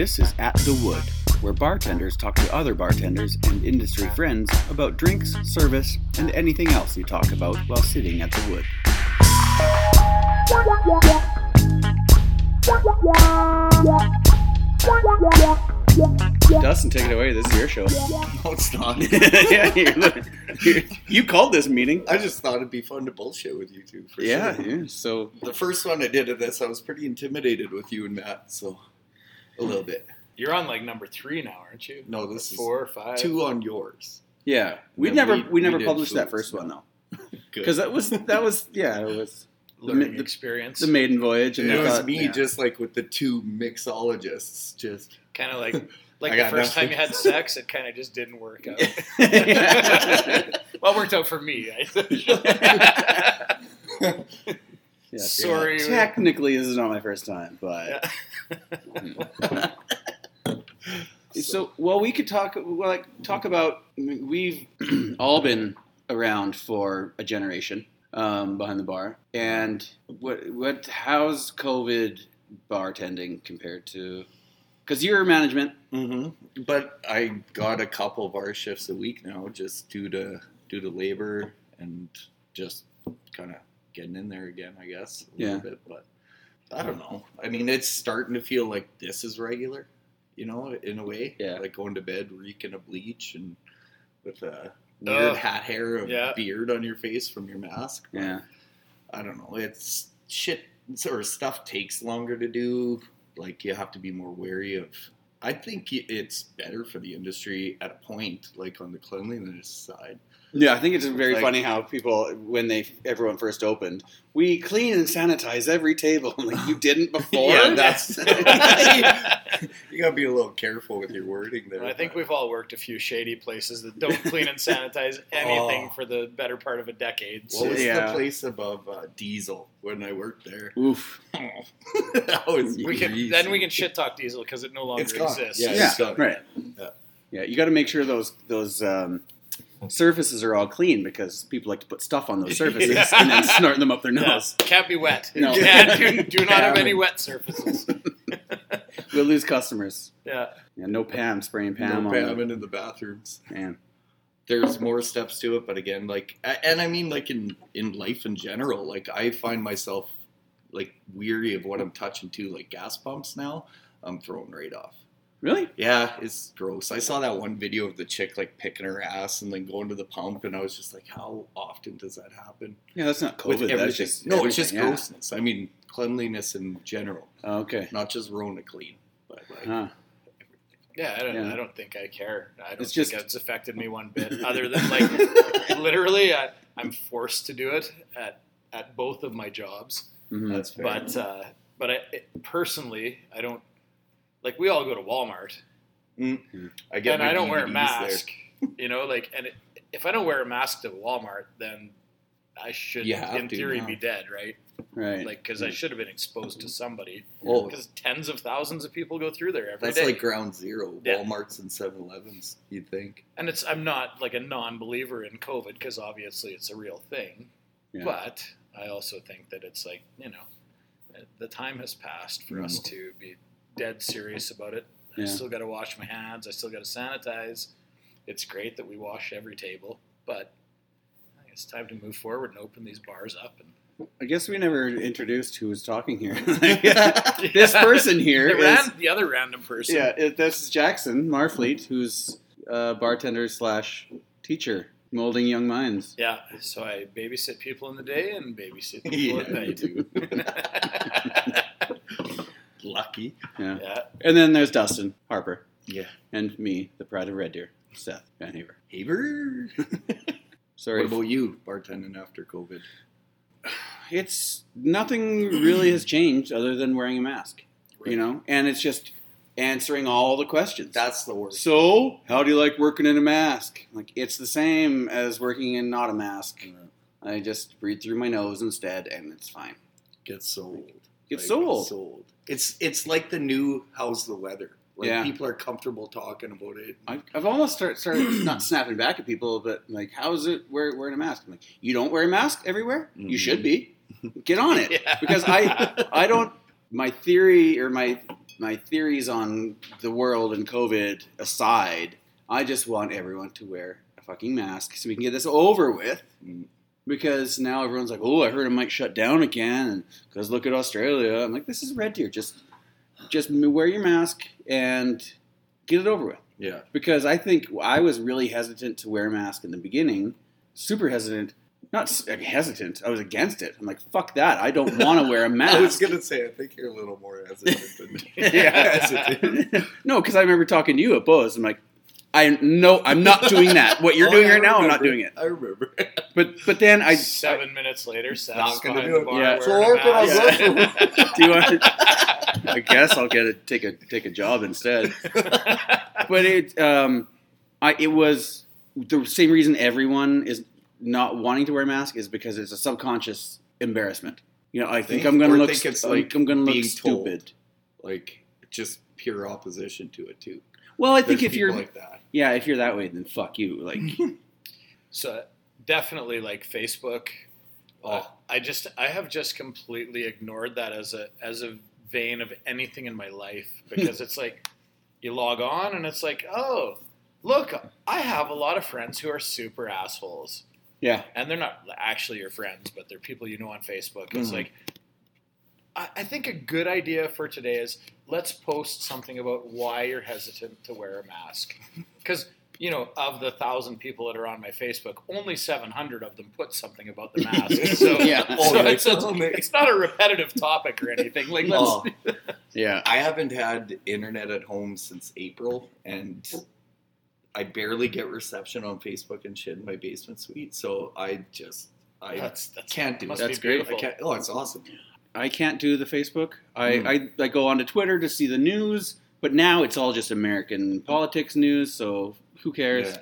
This is At the Wood, where bartenders talk to other bartenders and industry friends about drinks, service, and anything else you talk about while sitting at the wood. Dustin, take it away. This is your show. No, it's not. yeah, you're- you're- you called this meeting. I just thought it'd be fun to bullshit with you two. For Yeah, sure. yeah. So The first one I did of this, I was pretty intimidated with you and Matt, so a little bit. You're on like number three now, aren't you? No, this is Four or five. two on yours. yeah, we never we- we, we never did published that first one though, because that was that was yeah it was learning the- experience. the maiden voyage and it was thought, me yeah. just like with the two mixologists. Just kind of like like the got first time you had sex, it kind of just didn't work out. well, it worked out for me. I- Yeah. Sorry. Technically, this is not my first time, but Yeah. so well, we could talk well, like talk about. We've all been around for a generation um, behind the bar, and what what how's COVID bartending compared to? Because you're management, Mm-hmm. But I got a couple bar shifts a week now, just due to due to labor and just kind of getting in there again. I guess a Yeah. little bit, but I don't know. I mean, it's starting to feel like this is regular, you know, in a way. Yeah. Like going to bed reeking of bleach and with a weird Ugh. hat hair of Yeah. beard on your face from your mask. But yeah, I don't know. It's shit or stuff takes longer to do. Like you have to be more wary of. I think it's better for the industry at a point, like on the cleanliness side. Yeah. I think it's very Like- funny how people when they everyone first opened, we clean and sanitize every table. I'm like you didn't before. Yeah, that's- You gotta be a little careful with your wording there. I think we've all worked a few shady places that don't clean and sanitize anything Oh. for the better part of a decade. What was Yeah. the place above uh, Diesel when I worked there? Oof. that was we can then we can shit talk diesel because it no longer It's exists. Yeah, Yeah, it's right. Yeah. Yeah, you got to make sure those those um, surfaces are all clean because people like to put stuff on those surfaces Yeah. and then snort them up their Yeah, nose. can't be wet. No. Can't, do, do not have any wet surfaces. We'll lose customers. Yeah. Yeah, no Pam spraying Pam no on them. Pam in the bathrooms. Man. there's more steps to it but again like and i mean like in in life in general like i find myself like weary of what i'm touching too like gas pumps now i'm throwing right off Really? yeah it's gross i saw that one video of the chick like picking her ass and then going to the pump and i was just like how often does that happen Yeah, that's not with COVID. That's just no it's just yeah. grossness i mean cleanliness in general Oh, okay. not just rona clean but like Huh. Yeah, I don't. Yeah. I don't think I care. I don't It's think just- it's affected me one bit. Other than like, literally, I, I'm forced to do it at at both of my jobs. Mhm. that's fair. But uh, but I it, personally, I don't like. We all go to Walmart, mm-hmm. i get and I don't wear a mask. You know, like, and it, if I don't wear a mask to Walmart, then I should, in theory, now. be dead, right? Right. Like, because I should have been exposed to somebody. there. oh Because tens of thousands of people go through there every day. That's like ground zero. Yeah. Walmarts and 7-Elevens, you'd think. and it's I'm not like a non-believer in COVID because obviously it's a real thing, Yeah. but I also think that it's like you know, the time has passed for us mm-hmm. to be dead serious about it. Yeah. I still got to wash my hands. I still got to sanitize. It's great that we wash every table, but it's time to move forward and open these bars up. And I guess we never introduced who was talking here. this person here the, is ran, the other random person. yeah. It, this is Jackson Marfleet, who's a bartender slash teacher, molding young minds. Yeah, so I babysit people in the day and babysit people Yeah, at night. Lucky. Yeah. yeah, And then there's Dustin Harper Yeah. and me, the pride of Red Deer, Seth Van Haver. Haber. Sorry, What about you, bartending after COVID? it's nothing really has changed other than wearing a mask, you know, and it's just answering all the questions. That's the worst. so, how do you like working in a mask? Like, it's the same as working in not a mask. I just breathe through my nose instead, and it's fine. Gets sold. Gets sold. Sold. It's it's like the new how's the weather. Like Yeah. people are comfortable talking about it. I've, I've almost start, started not snapping back at people, but like, how is it wear, wearing a mask? I'm like, you don't wear a mask everywhere? You Mhm. should be. Get on it. Yeah. Because I, I don't. My theory or my my theories on the world and COVID aside, I just want everyone to wear a fucking mask so we can get this over with. Because now everyone's like, "Oh, I heard it might shut down again." Because look at Australia. I'm like, "This is red deer. Just, just wear your mask and get it over with." Yeah. because I think I was really hesitant to wear a mask in the beginning, super hesitant. Not like, uh, hesitant. I was against it. I'm like, fuck that. I don't want to wear a mask. I was gonna say, I think you're a little more hesitant than. Yeah. Hesitant. no, because I remember talking to you at Bo's. I'm like, I no, I'm not doing that. What you're Oh, doing yeah, I right now, I'm not doing it. I remember. But but then I Seven minutes later, Seth's Not gonna do the it. bar Yeah. So a we're gonna mask. go do you want? I guess I'll get a take a take a job instead. But it um, I it was the same reason everyone is not wanting to wear a mask is because it's a subconscious embarrassment. You know, I think Think- I'm going to look. think it's like, like I'm going to look being told. stupid. like just pure opposition to it too. Well, I think There's if you're like that. Yeah, if you're that way, then fuck you. Like So definitely like Facebook. Uh, Oh, I just I have just completely ignored that as a as a vein of anything in my life because it's like you log on and it's like oh look I have a lot of friends who are super assholes yeah, and they're not actually your friends but they're people you know on Facebook. It's Mhm. like I, I think a good idea for today is let's post something about why you're hesitant to wear a mask because you know, of the thousand people that are on my Facebook, only 700 of them put something about the mask. So, Yeah. so it's, it's- it's, it's not a repetitive topic or anything. Like, let's, Oh. yeah. I haven't had internet at home since April, and I barely get reception on Facebook and shit in my basement suite. So I just I that's, that's can't do it. That's great. I can't. Oh, it's awesome. I can't do the Facebook. I, Mm. I I go onto Twitter to see the news, but now it's all just American politics news. So who cares? Yeah.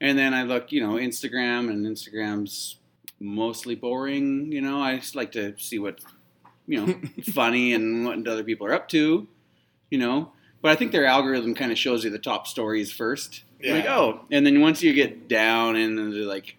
And then I look, you know, Instagram, and Instagram's mostly boring. You know, I just like to see what, you know, funny and what other people are up to. You know, but I think their algorithm kind of shows you the top stories first. Yeah. Like, oh, and then once you get down into like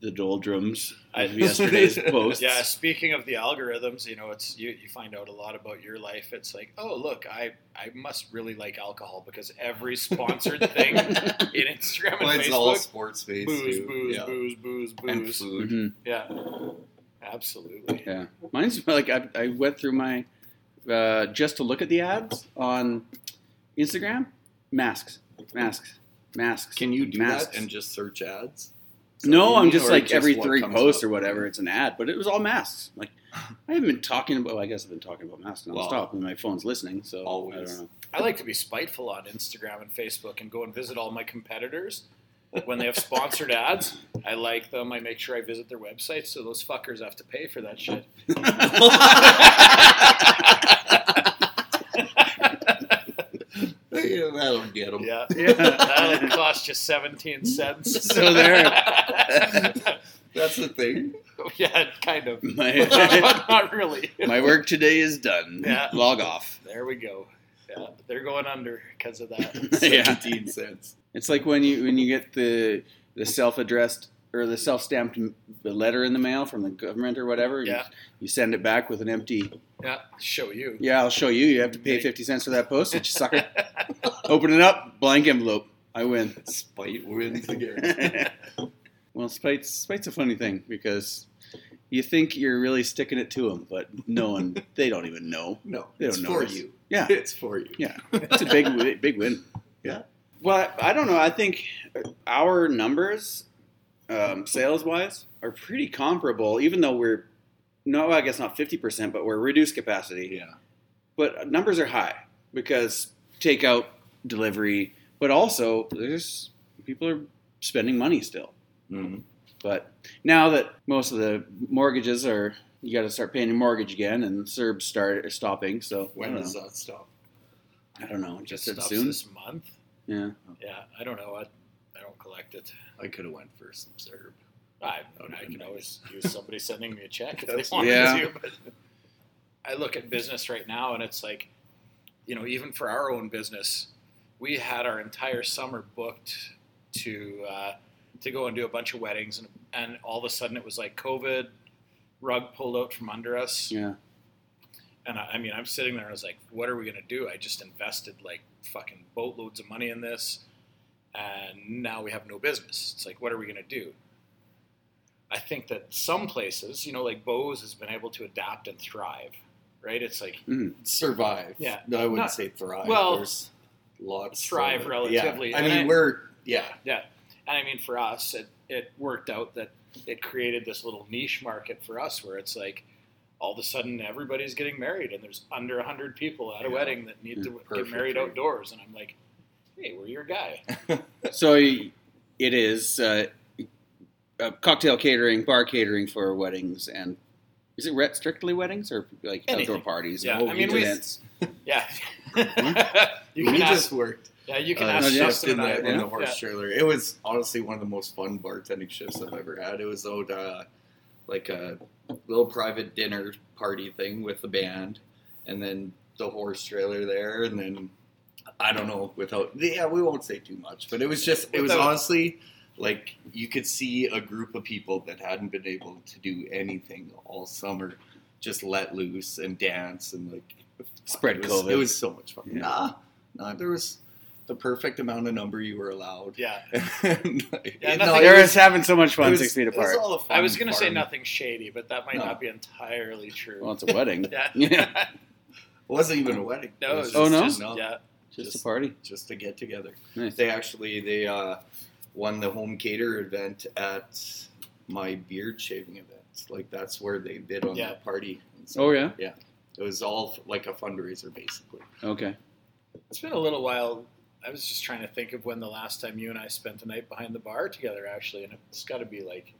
the doldrums I- yesterday's posts, Yeah, speaking of the algorithms, you know, it's you, you find out a lot about your life. It's like, oh, look, I, I must really like alcohol because every sponsored thing in Instagram and Well, it's all sports based booze, too. booze, yeah. booze, booze, and booze. food. Mhm. Yeah, absolutely. Yeah, mine's like I, I went through my uh, just to look at the ads on Instagram. Masks, masks, masks. Can you do masks. that and just search ads? No, I'm just like every three posts up? or whatever, it's an ad, but it was all masks. Like I haven't been talking about. Well, I guess I've been talking about masks Well, nonstop, and my phone's listening. So I always. don't know. I like to be spiteful on Instagram and Facebook and go and visit all my competitors. When they have sponsored ads, I like them. I make sure I visit their websites so those fuckers have to pay for that shit. yeah, that'll get them. Yeah. Yeah. That'll cost you 17 cents. So there. That's the thing. yeah, kind of. My, But not really. my work today is done. Yeah. Log off. There we go. Yeah, they're going under because of that. Yeah. Seventeen cents. It's like when you when you get the the self addressed or the self stamped letter in the mail from the government or whatever. Yeah. You send it back with an empty. Yeah, show you. Yeah, I'll show you. You have to pay fifty cents for that postage, sucker. Open it up, blank envelope. I win. Spite wins again. well, spite's spite's a funny thing because you think you're really sticking it to them, but no one they don't even know. No, They don't it's know for notice. you. Yeah. It's for you. Yeah, it's a big big win. Yeah. Well, I don't know. I think our numbers, um, sales wise, are pretty comparable. Even though we're no, I guess not fifty percent, but we're reduced capacity. Yeah. But numbers are high because takeout, delivery, but also there's people are spending money still. Mm-hmm. But now that most of the mortgages are, you got to start paying your mortgage again, and CERB's start stopping. So When does know. that stop? I don't know. Just It said stops soon. this month. Yeah. Yeah, I don't know. I, collect it. I could have went for some CERB. I, I can nice. always use somebody sending me a check if they wanted Yeah. to. But I look at business right now, and it's like, you know, even for our own business, we had our entire summer booked to uh, to go and do a bunch of weddings, and and all of a sudden it was like COVID, rug pulled out from under us, Yeah. And I, I mean, I'm sitting there and I was like, what are we going to do? I just invested like fucking boatloads of money in this and now we have no business. It's like, what are we going to do? I think that some places, you know, like Bo's has been able to adapt and thrive, right? It's like mm-hmm. survive. Yeah. no, I wouldn't Not- say thrive. well, There's lots thrive relatively. Yeah. I mean, I- we're yeah. Yeah, and I mean for us, it it worked out that it created this little niche market for us where it's like all of a sudden everybody's getting married and there's under hundred people at a Yeah. wedding that need mm, to get married outdoors, and I'm like, hey, we're your guy. So it is uh, uh, cocktail catering, bar catering for weddings, and is it strictly weddings or like Anything. outdoor parties? Yeah, I mean, we- events? Yeah, you we can ask. just worked Yeah, you can uh, ask no, Justin in the, in yeah. the horse trailer. It was honestly one of the most fun bartending shifts I've ever had. It was out uh, like a little private dinner party thing with the band, and then the horse trailer there, and then I don't know without yeah we won't say too much, but it was just it was Without- honestly like you could see a group of people that hadn't been able to do anything all summer just let loose and dance and like Spread it was, COVID. It was so much fun. Yeah. Nah, nah, there was the perfect amount of number you were allowed. Yeah, And, Yeah, no, nothing- it They're was- just having so much fun was- six feet it was apart. all a fun I was gonna say nothing shady, but that might No. not be entirely true. Well, it's a wedding. yeah, Yeah. It wasn't even a wedding. no, It was it's Oh, no? just, no, yeah, Just, Just- a party. just to get together. Nice. They actually they uh, won the home cater event at my beard shaving event. Like that's where they bid on Yeah. that party. So, Oh yeah. Yeah. It was all like a fundraiser basically. Okay. It's been a little while. I was just trying to think of when the last time you and I spent a night behind the bar together, actually, and it's got to be like,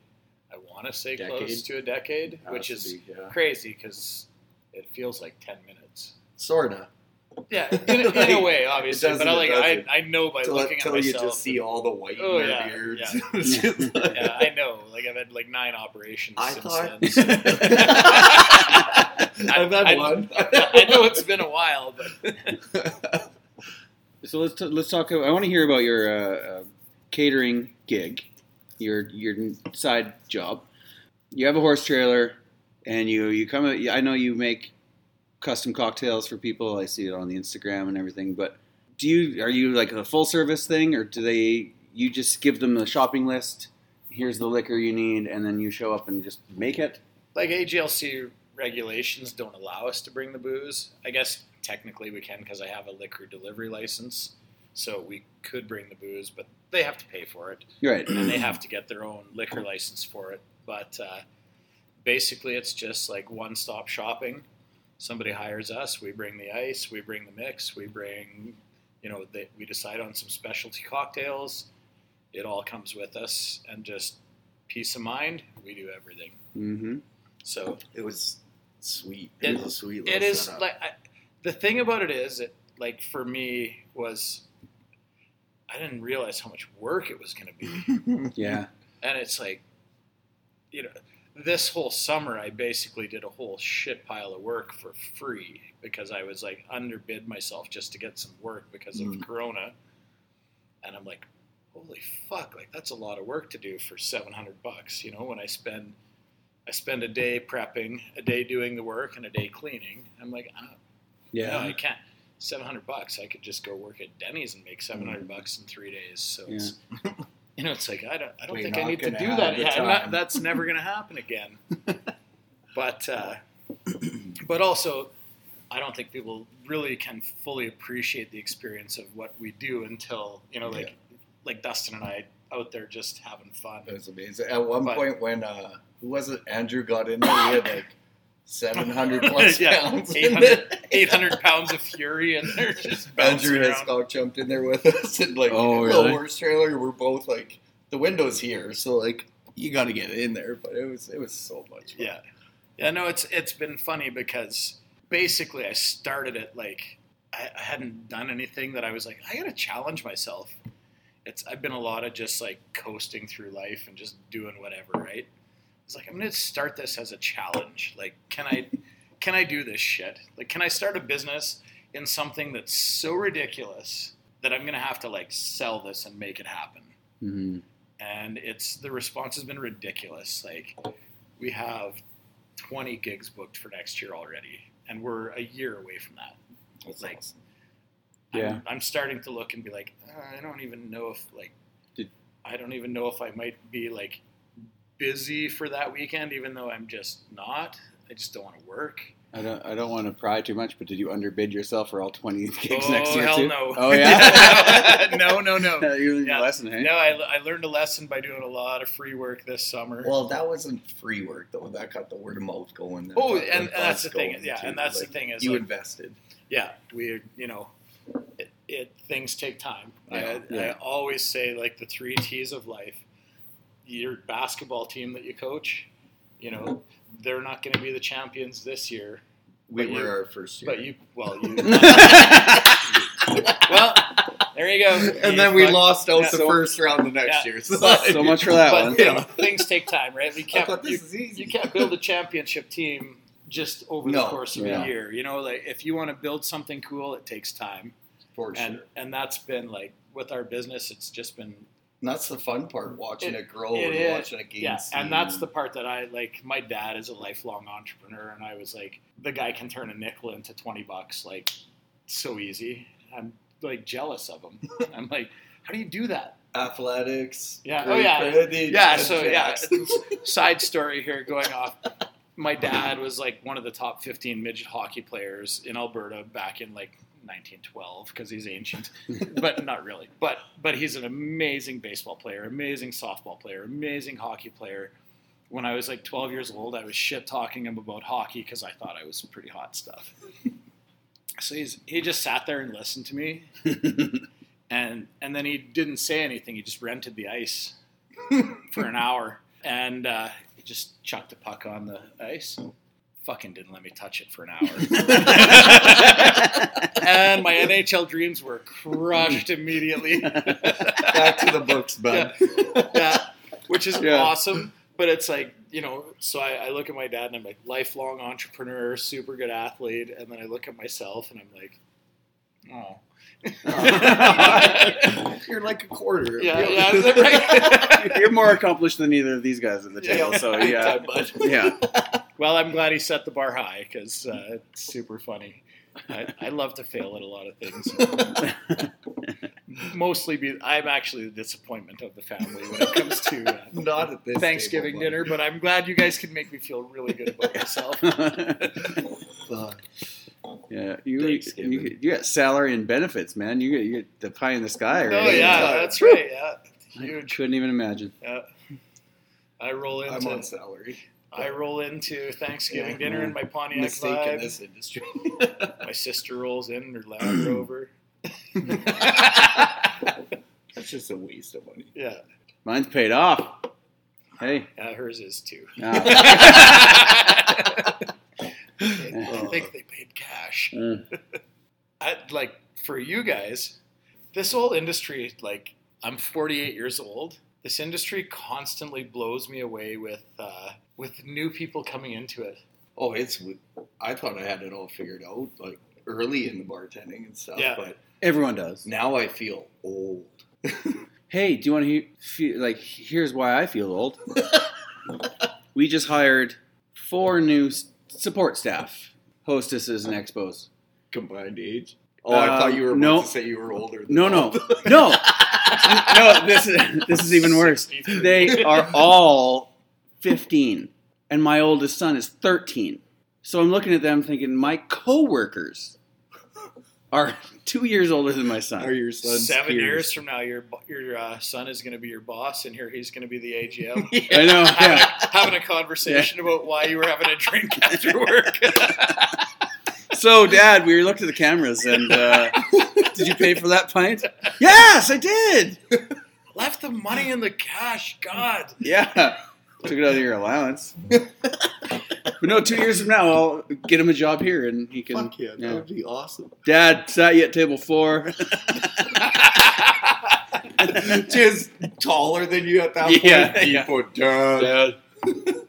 I want to say close to a decade, Has which is be, yeah. crazy because it feels like ten minutes. sorta. Yeah, in, in a way, obviously, but I like I. I know by Till, looking at till you myself. just see all the white Oh, in their yeah, beards. yeah. Like- yeah, I know. Like I've had like nine operations I since thought- then. I've had I- one. I know it's been a while, but So let's t- let's talk. I want to hear about your uh, uh, catering gig, your your side job. You have a horse trailer, and you you come. I know you make custom cocktails for people. I see it on the Instagram and everything. But do you are you like a full service thing, or do they you just give them the shopping list? Here's the liquor you need, and then you show up and just make it. like AGLC regulations don't allow us to bring the booze. I guess technically we can because I have a liquor delivery license, so we could bring the booze, but they have to pay for it Right. and they have to get their own liquor license for it. But uh, basically, it's just like one-stop shopping. Somebody hires us, we bring the ice, we bring the mix, we bring, you know, they, we decide on some specialty cocktails. It all comes with us, and just peace of mind, we do everything. Mm-hmm. So it was sweet. It, It- was a sweet. it little is setup. like I, the thing about it is it like for me was I didn't realize how much work it was going to be, Yeah. and it's like you know this whole summer I basically did a whole shit pile of work for free because I was like underbid myself just to get some work because of Mm. Corona, and I'm like, holy fuck, like that's a lot of work to do for 700 bucks, you know, when I spend. I spend a day prepping, a day doing the work, and a day cleaning. I'm like, ah, no, I can't. Seven hundred bucks. I could just go work at Denny's and make seven hundred bucks in three days. So it's, you know, it's like I don't, I don't We're think I need to do that. Yeah, not- that's never going to happen again. but, uh, but also, I don't think people really can fully appreciate the experience of what we do until you know, like, like Dustin and I out there just having fun. It was amazing. At one But- point, when uh, who was it? Andrew got in there. He had like seven hundred plus Yeah, pounds. 800 800 pounds of fury, and they're just bouncing Andrew around. Hiscock jumped in there with us, and like Oh, the really? horse trailer. We're both like the windows here, so like you got to get in there. But it was it was so much. Fun. Yeah, yeah. No, it's it's been funny because basically I started it like I, I hadn't done anything that I was like I got to challenge myself. It's I've been a lot of just like coasting through life and just doing whatever. Right? It's like I'm gonna start this as a challenge. Like, can I can I do this shit? Like, can I start a business in something that's so ridiculous that I'm gonna have to like sell this and make it happen? Mm-hmm. and it's the response has been ridiculous. Like we have 20 gigs booked for next year already, and we're a year away from that. That's Like, awesome. Yeah. I'm, I'm starting to look and be like, uh, I don't even know if like, Did- I don't even know if I might be like busy for that weekend, even though I'm just not. I just don't want to work. I don't. I don't want to pry too much, but did you underbid yourself for all twenty gigs oh next year hell too? no! Oh yeah. no, no, no. you learned Yeah. a lesson, hey? No, I, I learned a lesson by doing a lot of free work this summer. Well, that wasn't free work though. That got the word of mouth going. Oh, and, and that's the thing. Yeah, too. and that's Like, the thing is, you like, invested. yeah, we, you know, it, it things take time. I, Yeah. I always say like the three T's of life. Your basketball team that you coach, you know, they're not going to be the champions this year, We were you- our first year. but you, well, you, well, there you go. and You then we fuck- lost out Yeah. the So- first round the next Yeah. year. so much for that but one. you know, things take time, right? We can't. thought You, is easy. you can't build a championship team just over the course of Yeah. a year. You know, like if you want to build something cool, it takes time, for and sure. and that's been like with our business, it's just been And that's the fun part, watching It- it, grow it and is. watching it gain yeah, and that's the part that I like. My dad is a lifelong entrepreneur, and I was like, the guy can turn a nickel into twenty bucks, like so easy. I'm like jealous of him. I'm like, how do you do that? athletics. Yeah, oh, yeah. credit, Yeah, so yeah, side story here going off. My dad was like one of the top 15 midget hockey players in Alberta back in like 1912 because he's ancient, but not really. But but he's an amazing baseball player, amazing softball player, amazing hockey player. When I was like 12 years old, I was shit talking him about hockey because I thought I was some pretty hot stuff. So he's he just sat there and listened to me, and and then he didn't say anything. He just rented the ice for an hour, and uh, he just chucked a puck on the ice. Fucking didn't let me touch it for an hour, and my NHL dreams were crushed immediately. Back to the books, bud. yeah, which is Yeah. awesome. But it's like you know, so I, I look at my dad and I'm like lifelong entrepreneur, super good athlete, and then I look at myself and I'm like, oh. You're like a quarter. Yeah, yeah, right? You're more accomplished than either of these guys at the Yeah. so yeah, time, yeah. well, I'm glad he set the bar high because uh, it's super funny. I, I love to fail at a lot of things. Mostly, be I'm actually the disappointment of the family when it comes to uh, Not at this Thanksgiving table, dinner. But I'm glad you guys can make me feel really good about myself. Yeah, you, you you got salary and benefits, man. You get you get the pie in the sky. Oh Right? yeah, that's right. Yeah, I couldn't even imagine. Yeah. I roll I'm into on salary. I roll into Thanksgiving Yeah. dinner in my Pontiac Mistake in this industry. My sister rolls in her Land Rover. That's just a waste of money. yeah, Mine's paid off. Hey, yeah, hers is too. ah, I think they paid cash. mm, I, like for you guys, this whole industry, like I'm 48 years old. This industry constantly blows me away with uh, with new people coming into it. Oh, it's. I thought I had it all figured out, like early in the bartending and stuff. Yeah. But everyone does. now I feel old. Hey, do you want to hear? Feel, like, here's why I feel old. we just hired four new s- support staff, hostesses and expos. Combined age. Oh, I thought you were Um, about no. to say you were older. Than No, no, no, no. This is this is even worse. 63. They are all 15, and my oldest son is 13. So I'm looking at them thinking, my coworkers are two years older than my Are son. your sons Seven peers? years from now, your your uh, son is going to be your boss, and here he's going to be the AGM. I know. having, Yeah. a, having a conversation about why you were having a drink after work. So, Dad, we looked at the cameras, and uh, did you pay for that pint? Yes, I did. Left the money in the cash. God. Yeah, took it out of your allowance. But no, two years from now, I'll get him a job here, and he can. Fuck yeah, that would be awesome. Dad, sat you at table four. Just taller than you at that Yeah, point. yeah. People, duh.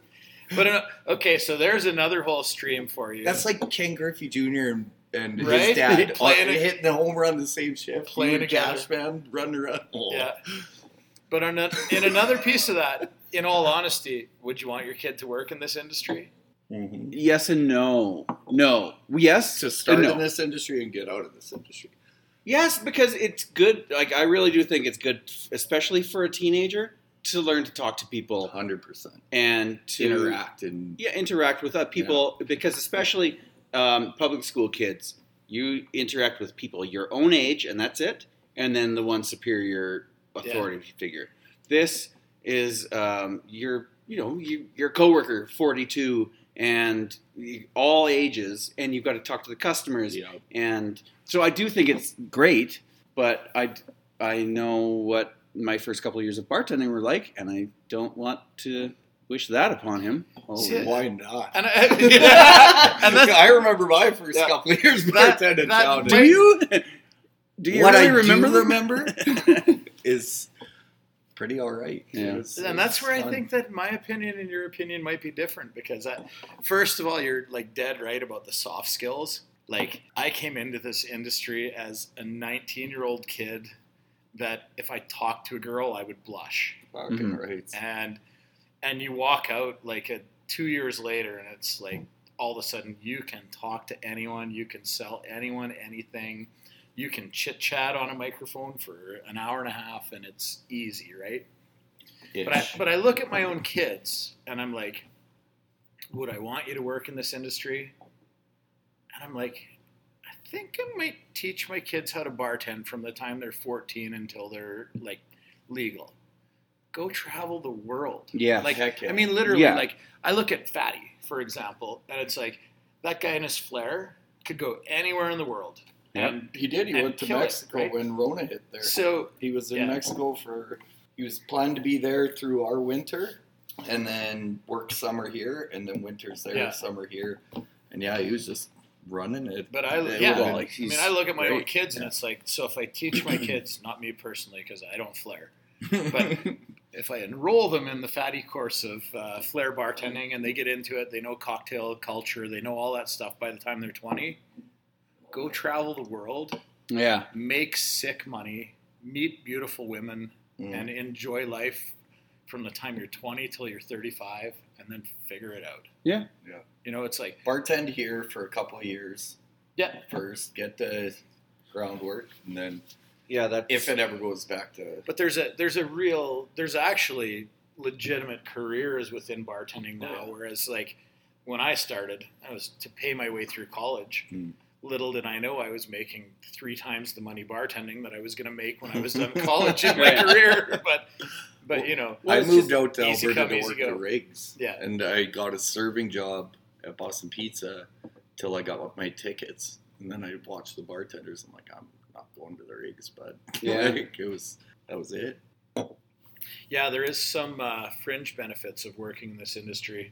But uh, okay, so there's another whole stream for you. That's like Ken Griffey Jr. and, and Right? his dad Playing all- it- hitting the home run the same shift. Playing You and together. Cash man running around. Oh. yeah. But a, in another piece of that, in all honesty, would you want your kid to work in this industry? Mhm. Yes and no. No. Yes. To start no. in this industry and get out of this industry. Yes, because it's good. Like I really do think it's good, especially for a teenager, to learn to talk to people 100%. and to Interact and Yeah, interact with other people because especially um, public school kids, you interact with people your own age, and that's it, and then the one superior authority figure. This is um, your, you know, you, your coworker, forty two, and all ages, and you've got to talk to the customers, yeah. and so I do think it's great, but I I know what my first couple of years of bartending were like, and I don't want to wish that upon him. Oh, See, Why not? And, I, and that's I remember my first Yeah. couple of years That- bartending that down do you? Do you what really I remember do them? remember is pretty all right. Yeah. It was- and that's was where I think that my opinion and your opinion might be different because I, first of all, you're like dead right about the soft skills. Like I came into this industry as a 19 year old kid that if I talked to a girl, I would blush. fucking Mhm. right. And and you walk out like a, two years later, and it's like all of a sudden you can talk to anyone, you can sell anyone anything, you can chit chat on a microphone for an hour and a half, and it's easy, right? But I, but I look at my own kids and I'm like, would I want you to work in this industry? And I'm like, I think I might teach my kids how to bartend from the time they're 14 until they're like legal. Go travel the world. Yeah. Like, Heck yeah. I mean, literally, Yeah. like, I look at Fatty, for example, and it's like, that guy in his flair could go anywhere in the world. Yep. And he did. He and went to kill it, Mexico right? when Rona hit there. so, He was in Yeah. Mexico for. He was planned to be there through our winter, and then work summer here, and then winters there, Yeah. summer here, and yeah, he was just running it. But I, It yeah, would've I mean, I look at my own great. kids, and Yeah. it's like, so if I teach my kids, not me personally, because I don't flare, but if I enroll them in the fatty course of uh, flair bartending and they get into it, they know cocktail culture, they know all that stuff by the time they're 20, go travel the world, Yeah. make sick money, meet beautiful women, Mm. and enjoy life from the time you're 20 till you're 35, and then figure it out. Yeah. Yeah. You know, it's like, bartend here for a couple of years yeah, first, get the groundwork, and then Yeah. That if it ever goes back to But there's a there's a real there's actually legitimate careers within bartending now. Yeah. Whereas like when I started, I was to pay my way through college. Hmm. Little did I know I was making three times the money bartending that I was going to make when I was done college in my Right. career. But but you know, I moved out to Alberta come, to work go. the rigs. Yeah. And I got a serving job at Boston Pizza till I got my tickets. And then I watched the bartenders. I'm like, I'm not going to the rigs, but Yeah. like, it was that was it. Yeah, there is some uh, fringe benefits of working in this industry.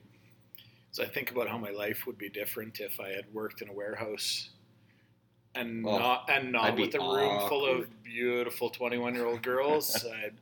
So I think about how my life would be different if I had worked in a warehouse and Oh, not and not I'd with a room full of beautiful twenty-one-year-old girls. I'd,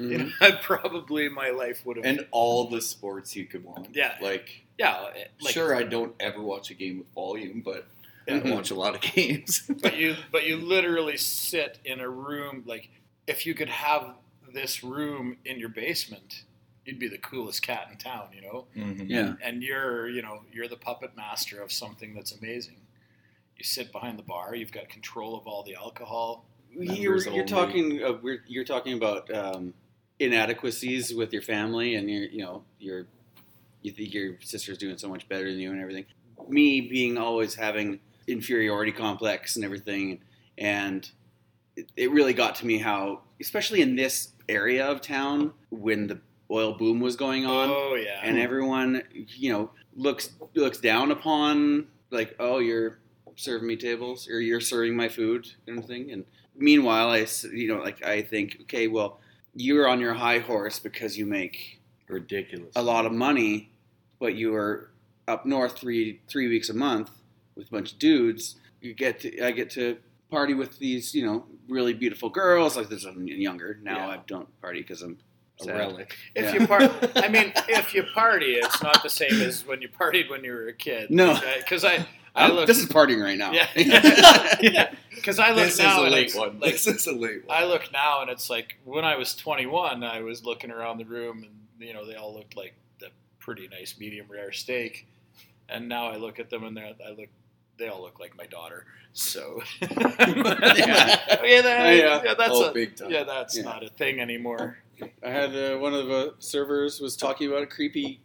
Mhm. you know, I'd probably my life would have. And all the sports you could want. Yeah. Like, yeah, like, sure, I don't ever watch a game with volume, but Yeah. I watch a lot of games. but you but you literally sit in a room like if you could have this room in your basement, you'd be the coolest cat in town. You know. Mhm. Yeah. and you're you know you're the puppet master of something that's amazing you sit behind the bar you've got control of all the alcohol You're, you're talking. Uh, we're, you're talking about um, inadequacies with your family, and your, you know, your, you think your sister's doing so much better than you and everything. Me being always having inferiority complex and everything, and it, it really got to me how, especially in this area of town, when the oil boom was going on, oh yeah and everyone you know looks looks down upon like oh you're serving me tables or you're serving my food kind of thing and meanwhile I you know like i think okay well you're on your high horse because you make Ridiculous. a lot of money but you are up north three three weeks a month with a bunch of dudes you get to i get to party with these you know really beautiful girls like there's i'm younger now Yeah. i don't party because i'm A sad. relic. if yeah. you par- i mean if you party it's not the same as when you partied when you were a kid No. because i i look this is partying right now yeah yeah because i look This is now a and late it's one. like this is a late one. I look now and it's like when I was 21, I was looking around the room and you know they all looked like the pretty nice medium rare steak, and now I look at them and they I look they all look like my daughter. So Yeah. that- Yeah. yeah, that's Oh, a, big time. yeah, that's Yeah. not a thing anymore. I had uh, one of the servers was talking about a creepy,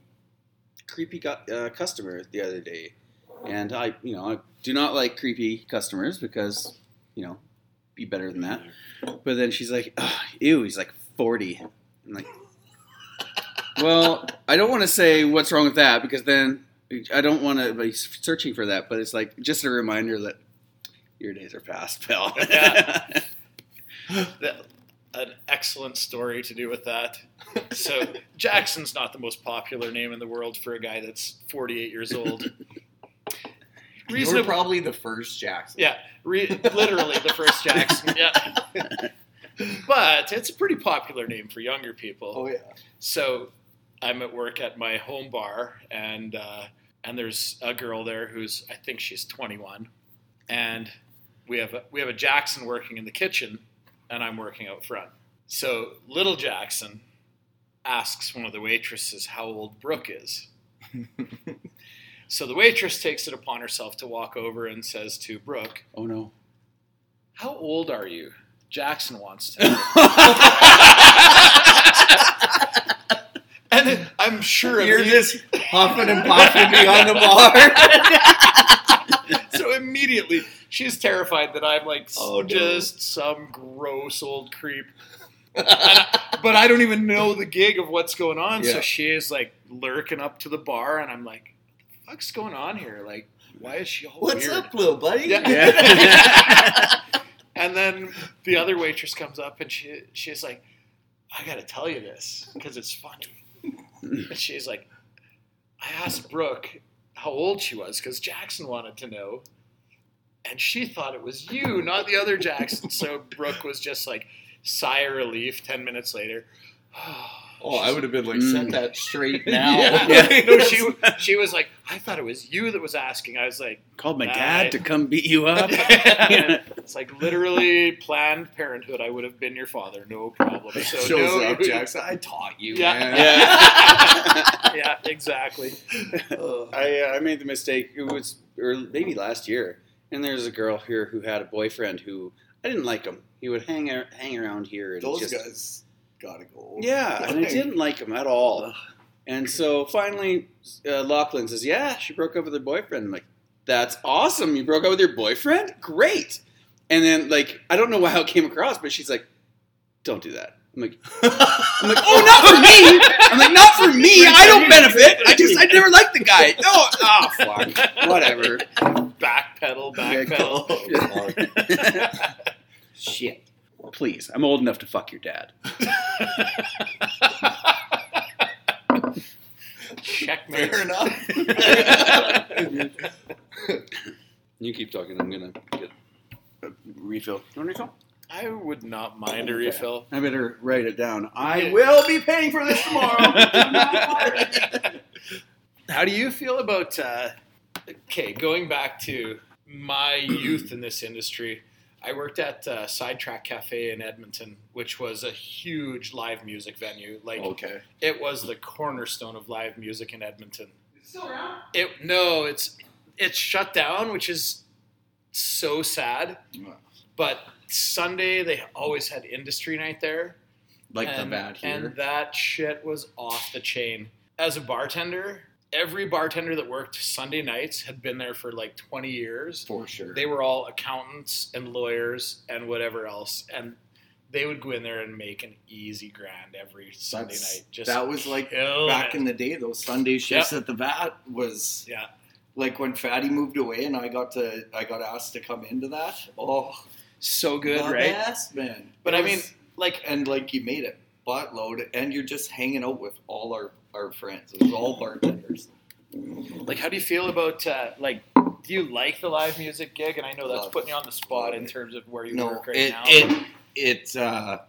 creepy uh, customer the other day, and I, you know, I do not like creepy customers because, you know, be better than that. But then she's like, "Ugh, "Ew, he's like 40." I'm like, "Well, I don't want to say what's wrong with that because then I don't want to be searching for that." But it's like just a reminder that your days are past, pal. Yeah. An excellent story to do with that. So Jackson's not the most popular name in the world for a guy that's 48 years old. You're probably the first Jackson. yeah, re- literally the first Jackson. Yeah, but it's a pretty popular name for younger people. Oh yeah. So I'm at work at my home bar, and uh, and there's a girl there who's I think she's 21, and we have a, we have a Jackson working in the kitchen, and I'm working out front. So little Jackson asks one of the waitresses how old Brooke is. so the waitress takes it upon herself to walk over and says to Brooke, oh no. "How old are you?" Jackson wants to. and I'm sure You're imme- just huffing and puffing behind the bar. so immediately she's terrified that I'm like Oh, no. just some gross old creep. I- but I don't even know the gig of what's going on. So she is like lurking up to the bar, and I'm like, "What's going on here? Like, why is she all What's weird?" up, little buddy? Yeah. and then the other waitress comes up and she she's like, I gotta tell you this because it's funny. and she's like, I asked Brooke how old she was because Jackson wanted to know, and she thought it was you, not the other Jackson. so Brooke was just like sigh of relief. Ten minutes later. Oh, I would have been like, Mm. set that straight now. Yeah. no, she she was like, I thought it was you that was asking. I was like, Called my dad I- to come beat you up. it's like literally Planned Parenthood. I would have been your father, no problem. So Shows no, up, Jackson. I taught you, Yeah. man. Yeah. yeah, exactly. I uh, I made the mistake. It was or maybe last year, and there's a girl here who had a boyfriend who I didn't like him. He would hang hang around here and Those just guys gotta go. yeah, and I didn't like him at all. And so finally, uh, Lachlan says, "Yeah, she broke up with her boyfriend." I'm like, "That's awesome! You broke up with your boyfriend? Great!" And then like I don't know how it came across, but she's like, "Don't do that." I'm like, I'm like, "Oh, not for me!" I'm like, "Not for me! I don't benefit. I just I never liked the guy. No, oh fuck, whatever." Backpedal, Yeah, backpedal. Shit. Please, I'm old enough to fuck your dad. Checkmate. Fair enough. You keep talking. I'm gonna get a refill. You want a refill? I would not mind a refill. I better write it down. I will be paying for this tomorrow. How do you feel about? Uh, okay, going back to my youth in this industry, I worked at uh, Sidetrack Cafe in Edmonton, which was a huge live music venue. Like okay. it was the cornerstone of live music in Edmonton. Still It no, it's it's shut down, which is so sad. But Sunday they always had industry night there. Like the bad here. and that shit was off the chain. As a bartender, every bartender that worked Sunday nights had been there for like 20 years. for sure. They were all accountants and lawyers and whatever else, and they would go in there and make an easy grand every Sunday That's- night. Just that was like back it. in the day. Those Sunday shifts at the vat was yeah. like when Fatty moved away, and I got to I got asked to come into that. Oh, so good, right? best, man. But It I mean, like and like you made it buttload, and you're just hanging out with all our our friends. It was all bartenders. Like, how do you feel about uh, like? Do you like the live music gig? And I know that's Love putting you on the spot in it. terms of where you no, work right it now. it it uh,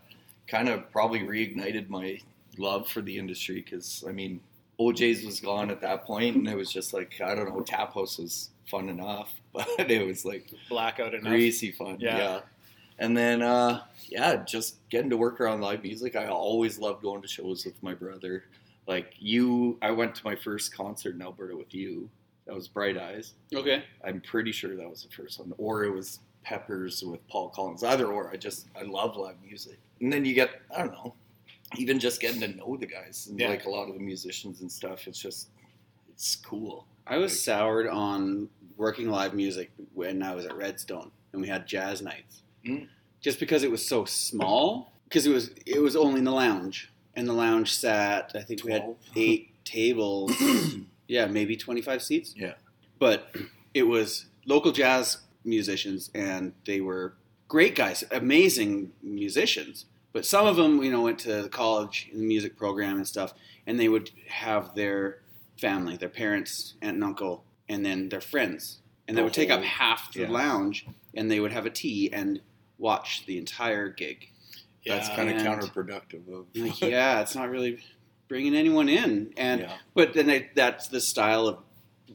kind of probably reignited my love for the industry because I mean OJ's was gone at that point, and it was just like I don't know, tap house was fun enough, but it was like blackout enough. greasy fun. Yeah. Yeah. And then, uh, yeah, just getting to work around live music. I always loved going to shows with my brother. Like you, I went to my first concert in Alberta with you. That was Bright Eyes. Okay. I'm pretty sure that was the first one, or it was Peppers with Paul Collins. Either or. I just I love live music, and then you get I don't know, even just getting to know the guys and Yeah. like a lot of the musicians and stuff. It's just it's cool. I was soured on working live music when I was at Redstone and we had jazz nights. Mm. Just because it was so small, because it was it was only in the lounge, and the lounge sat. I think we had eight tables. yeah, maybe twenty five seats. Yeah. but it was local jazz musicians, and they were great guys, amazing musicians. But some of them, you know, went to college in the music program and stuff, and they would have their family, their parents, aunt and uncle, and then their friends, and they The would take up oh. half the yeah. lounge, and they would have a tea and watch the entire gig. That's kind of counterproductive of Like, yeah, it's not really bringing anyone in, and yeah. but then I, that's the style of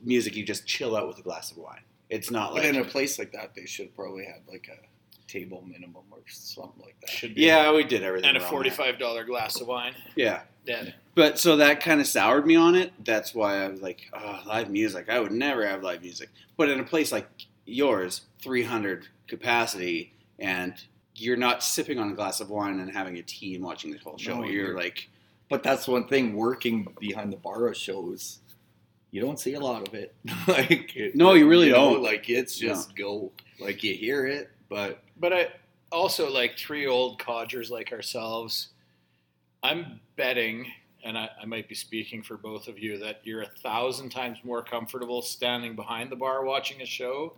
music you just chill out with a glass of wine. It's not But like in a place like that, they should probably have like a table minimum or something like that. Should be. yeah, we did everything And a forty-five dollar glass of wine. there. Yeah, but so that kind of soured me on it. That's why I was like, oh, live music. I would never have live music. But in a place like yours, 300 capacity, and you're not sipping on a glass of wine and having a tea and watching the whole show. No, you're you're- like, But that's one thing. Working behind the bar of shows, you don't see a lot of it. like it- No, you really know, don't. Like it's just go. Like you hear it, but But I also like three old codgers like ourselves. I'm betting, and I, I might be speaking for both of you, that you're a thousand times more comfortable standing behind the bar watching a show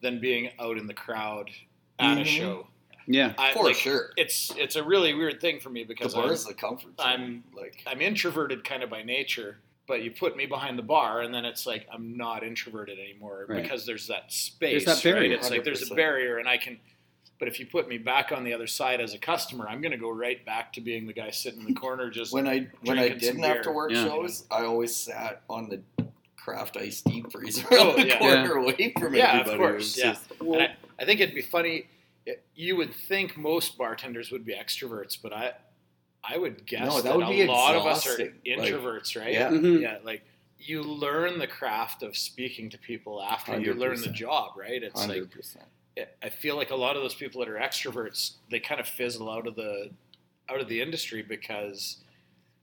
than being out in the crowd at a Mhm. show. Yeah, I, for like, sure, It's it's a really weird thing for me because the because bar I'm, is the comfort. Zone. I'm- like I'm introverted kind of by nature, but you put me behind the bar, and then it's like I'm not introverted anymore Right. because there's that space. There's that barrier. Right? It's like there's a barrier, and I can. But if you put me back on the other side as a customer, I'm going to go right back to being the guy sitting in the corner, just when I when I didn't have to work Yeah. shows, I always sat on the craft ice deep freezer Oh, on the yeah. corner away from Yeah, of everybody. course, It was yeah. just- And I, I think it'd be funny. It- You would think most bartenders would be extroverts, but I, I would guess No, that that, would be a lot of us are exhausting. Like, introverts, right? yeah. Mhm. yeah. Like you learn the craft of speaking to people after you learn the job, right? It's like hundred percent. I feel like a lot of those people that are extroverts, they kind of fizzle out of the out of the industry because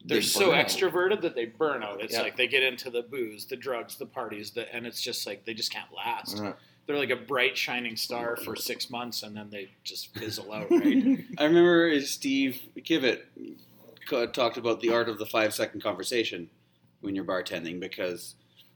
they're so extroverted that they burn out. It's Yeah. like they get into the booze, the drugs, the parties, the, and it's just like they just can't last. Uh, They're like a bright shining star for six months, and then they just fizzle out. Right? I remember Steve Kivett co- talked about the art of the five second conversation when you're bartending because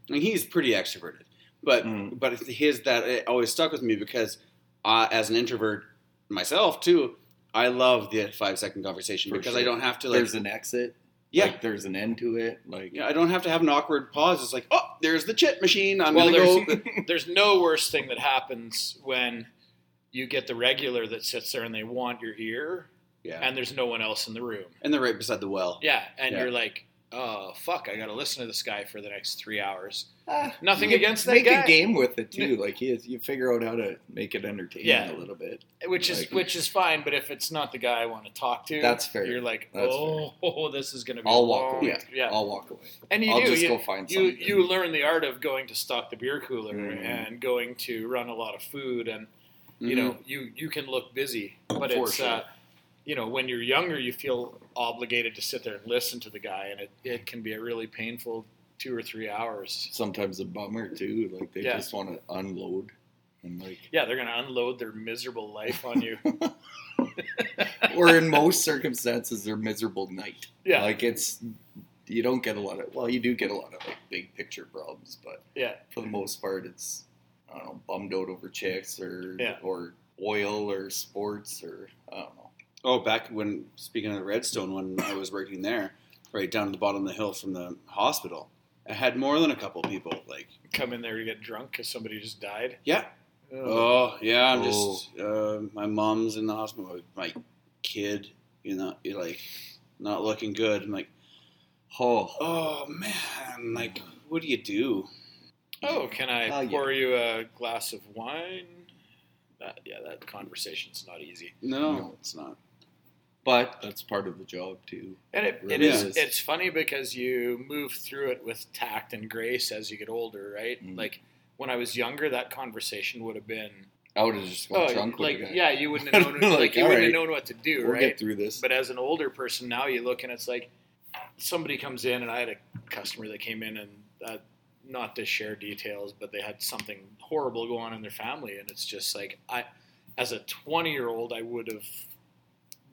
I mean, he's pretty extroverted, but Mm. but his that it always stuck with me because uh, as an introvert myself too, I love the five second conversation For because sure. I don't have to like there's an exit. Yeah. like, there's an end to it. Like yeah, I don't have to have an awkward pause. It's like, oh, there's the chit machine. I'm well, gonna there's go. there's no worse thing that happens when you get the regular that sits there and they want your ear, Yeah, and there's no one else in the room. and they're right beside the well. Yeah, and Yeah. you're like, oh fuck, I got to listen to this guy for the next three hours. ah, Nothing against that make guy. a game with it too. Like you, you figure out how to make it entertaining Yeah. a little bit. Which is which is fine, but if it's not the guy I want to talk to, That's fair. You're like, That's oh, this is gonna be. I'll walk away. Yeah, I'll walk away. and you I'll do. just you, go find you you learn the art of going to stock the beer cooler Mhm. and going to run a lot of food, and you Mhm. know you you can look busy, but For it's sure. uh, you know when you're younger, you feel obligated to sit there and listen to the guy, and it, it can be a really painful two or three hours. Sometimes a bummer too. Like they Yeah. just want to unload and like. Yeah, they're gonna unload their miserable life on you. or in most circumstances, their miserable night. Yeah, Like it's you don't get a lot of well, you do get a lot of like big picture problems, but yeah, for the most part, it's I don't know, bummed out over chicks or Yeah. or oil or sports or I don't know. Oh, back when speaking of the Redstone, when I was working there, right down at the bottom of the hill from the hospital, I had more than a couple people. Like, come in there to get drunk because somebody just died. yeah, Ugh. oh yeah, I'm Oh. just uh, my mom's in the hospital with my kid. You know, you're like not looking good. I'm like, Oh, oh man, like what do you do? Oh, can I Oh, yeah. pour you a glass of wine? That, yeah, that conversation's not easy. No, No. it's not. But that's part of the job too. And it, it Really is. is. It's funny because you move through it with tact and grace as you get older, right? Mm. Like when I was younger, that conversation would have been, I would have just gone oh, drunk like the yeah, you wouldn't have known, like, Like, you wouldn't have known what to do, we'll right? get through this. But as an older person now, you look and it's like somebody comes in, and I had a customer that came in and uh, not to share details, but they had something horrible go on in their family, and it's just like I, as a twenty year old, I would have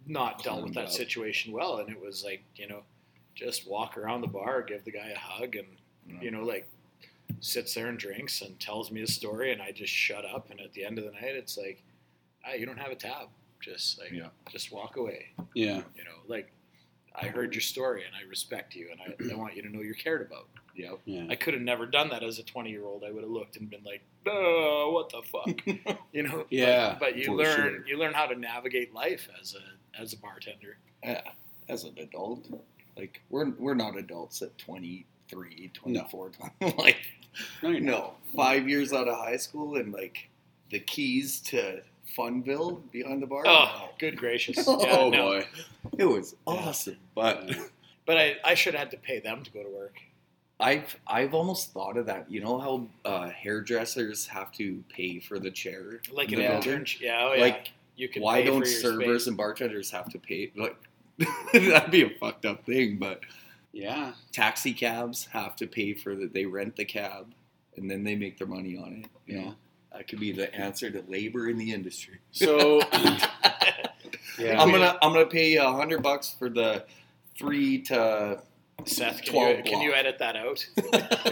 not dealt with that up. situation well, and it was like you know, just walk around the bar, give the guy a hug, and Yeah. you know like sits there and drinks and tells me a story, and I just shut up, and at the end of the night, it's like, ah, you don't have a tab, just like Yeah. just walk away. Yeah. You know, like I heard your story and I respect you and I, I want you to know you're cared about. Yep. Yeah. I could have never done that as a 20 year old. I would have looked and been like, "Oh, what the fuck," you know? Yeah, But, you learn sure. you learn how to navigate life as a as a bartender. Yeah, as an adult, like we're we're not adults at 23, 24. like No, you're not. no, five years out of high school and like the keys to Funville behind the bar. Oh, good gracious! Oh, Yeah, Oh no. boy. it was awesome. But But I, I should have had to pay them to go to work. I've I've almost thought of that. You know how uh, hairdressers have to pay for the chair, Like in an internship. Yeah, oh, yeah. Like, you can Why pay don't your servers space. and bartenders have to pay? Like that'd be a fucked up thing. But Yeah. taxi cabs have to pay for that. They rent the cab, and then they make their money on it. You Yeah. know, that could be the answer to labor in the industry. So yeah. I'm gonna I'm gonna pay a hundred bucks for the three to Seth, can 12 you, can you edit that out?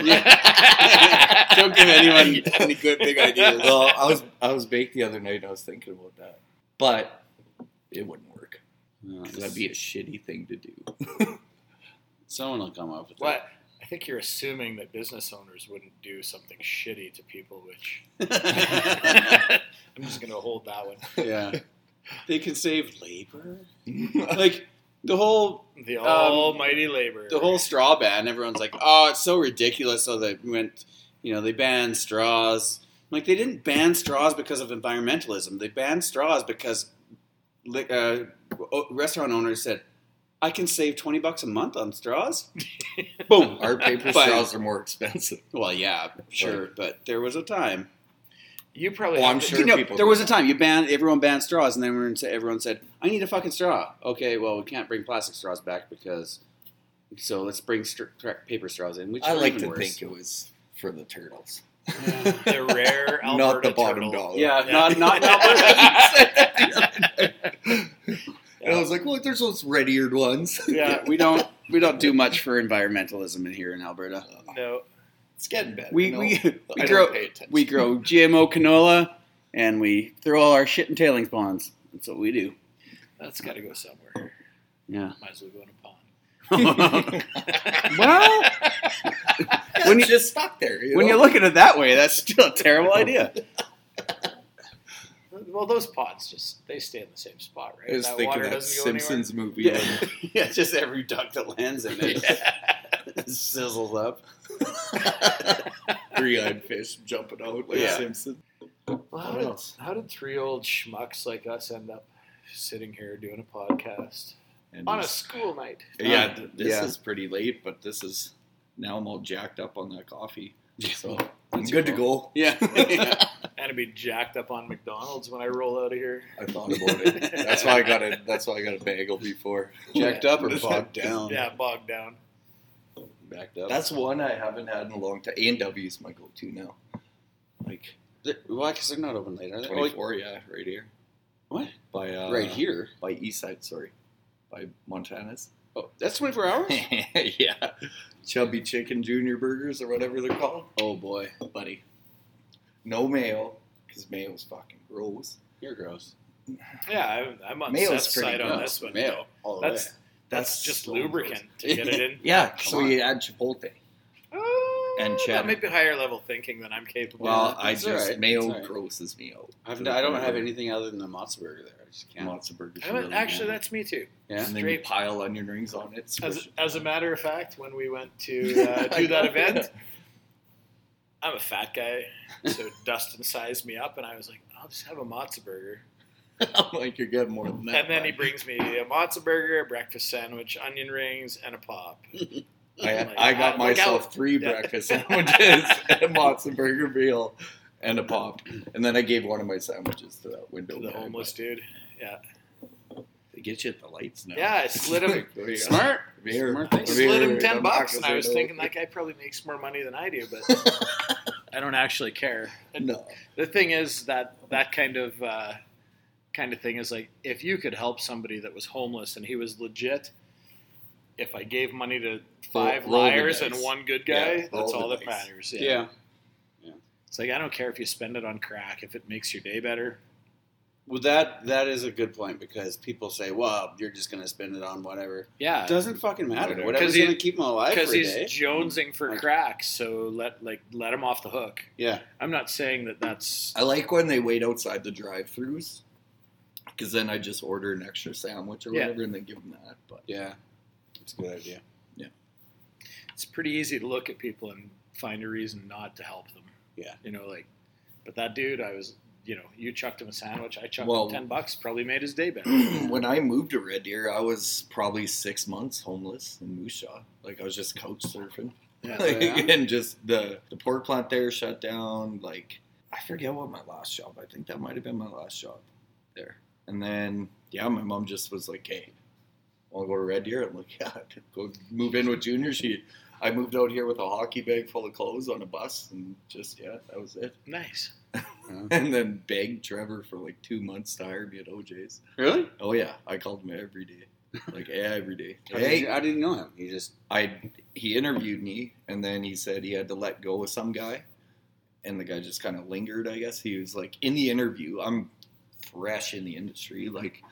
Yeah. Don't give anyone any good big ideas. well, I was I was baked the other night. and I was thinking about that, but it wouldn't work. No, 'Cause that'd be a shitty thing to do. Someone will come up with What? I think you're assuming that business owners wouldn't do something shitty to people, which. I'm just going to hold that one. yeah. They can save labor. Like the whole The Um, almighty labor. the whole straw ban. Everyone's like, "Oh, it's so ridiculous." So they went, you know, they banned straws. Like they didn't ban straws because of environmentalism. They banned straws because uh, restaurant owners said, "I can save twenty bucks a month on straws." Boom. Our paper But- straws are more expensive. Well, yeah, sure, but there was a time. You probably Well, I'm sure You know, people there do was a time you banned everyone banned straws, and then everyone said, everyone said, "I need a fucking straw." Okay, well, we can't bring plastic straws back because so let's bring str- paper straws in. Which I like to worse. think it was for the turtles, the rare Alberta not the bottom turtle. dollar. Yeah, Yeah. not not And I was like, look, there's those red-eared ones. Yeah. we don't we don't do much for environmentalism in here in Alberta. No. It's getting better. We no? we, I we don't grow pay we grow GMO canola and we throw all our shit in tailings ponds. That's what we do. That's got to go somewhere. Yeah. Might as well go in a pond. well, Yeah, when you- just stuck there. You when know? you look at it that way, that's still a terrible idea. Well, those pods just they stay in the same spot, right? I was that thinking water that doesn't go Simpsons movie. Yeah, yeah, just every duck that lands in it sizzles up. three-eyed fish jumping out like Yeah. Simpsons. Well, how, did, how did three old schmucks like us end up sitting here doing a podcast And on a school night? yeah, Um, this yeah. is pretty late, but this is now I'm all jacked up on that coffee, so That's I'm good to go. Yeah. And to be jacked up on McDonald's when I roll out of here. I thought about it. That's why I got a. That's why I got a bagel before. Jacked up or bogged down? Yeah, bogged down. Backed up. That's one I haven't had in a long time. A and W is my go-to now. Like why? Because they're not open late, are they? Oh, 24, yeah, right here. What? By uh, right here. by East Side, sorry, by Montana's. Oh, that's 24 hours? yeah, chubby chicken junior burgers or whatever they're called, oh, boy. buddy. No mayo, because mayo's fucking gross. You're gross. Yeah, I'm, I'm on Mayo's Seth's pretty side on gross. this one. Mayo. All the oh, That's way. that's just so lubricant gross. to get it in. Yeah, Come so on. you add chipotle. And that cheddar. might be higher level thinking than I'm capable Well, of. I That's just all right. mayo That's all right. grosses me out. I've, I don't have anything other than the Mozza burger there. I just can't. Matzo burgers. I really actually, good. that's me too. Yeah. and then you straight- pile onion rings on it. As, as a matter of fact, when we went to uh, do that event, I'm a fat guy, so Dustin sized me up, and I was like, "I'll just have a Mozza burger." I'm like, you're getting more than that. and then he brings me a Mozza burger, a breakfast sandwich, onion rings, and a pop. I, like, I got myself out. three Yeah. breakfast sandwiches, and a Mozza burger meal, and a pop. And then I gave one of my sandwiches to that window. To the guy, homeless dude. Yeah. but They get you at the lights now. Yeah, I slid him. Like. Smart. Here, Smart thing. I slid him ten bucks, and I was thinking that guy probably makes more money than I do, but I don't actually care. And no. the thing is that that kind of uh, kind of thing is like if you could help somebody that was homeless and he was legit. If I gave money to five Roll the liars and one good guy, roll that's all that dice. matters. Yeah. It's like I don't care if you spend it on crack if it makes your day better. Well, that that is a good point because people say, "Well, you're just going to spend it on whatever." Yeah, It doesn't fucking matter. Whatever. Whatever's 'Cause he- going to keep him alive because he's day. jonesing for Like- crack. So let like let him off the hook. Yeah. I'm not saying that that's I like when they wait outside the drive-throughs, because then I just order an extra sandwich or Yeah. whatever, and then give them that. But Yeah. It's a good idea. Yeah. It's pretty easy to look at people and find a reason not to help them. Yeah. You know, like, but that dude, I was, you know, you chucked him a sandwich, I chucked Well- him 10 bucks, probably made his day better. when I moved to Red Deer, I was probably six months homeless in Moose Jaw. Like I was just couch surfing. Yeah. Like, yeah. and just the the pork plant there shut down. Like I forget what my last job. I think that might have been my last job there. And then yeah, my mom just was like, "Hey, want to go to Red Deer?" I'm like, "Yeah, go move in with Junior." She, I moved out here with a hockey bag full of clothes on a bus, and just yeah, that was it. Nice. And then begged Trevor for like two months to hire me at OJ's. Really? Oh yeah, I called him every day, like every day. How did, Hey, you, how did you know him? He just I he interviewed me and then he said he had to let go of some guy and the guy just kind of lingered I guess he was like in the interview I'm fresh in the industry like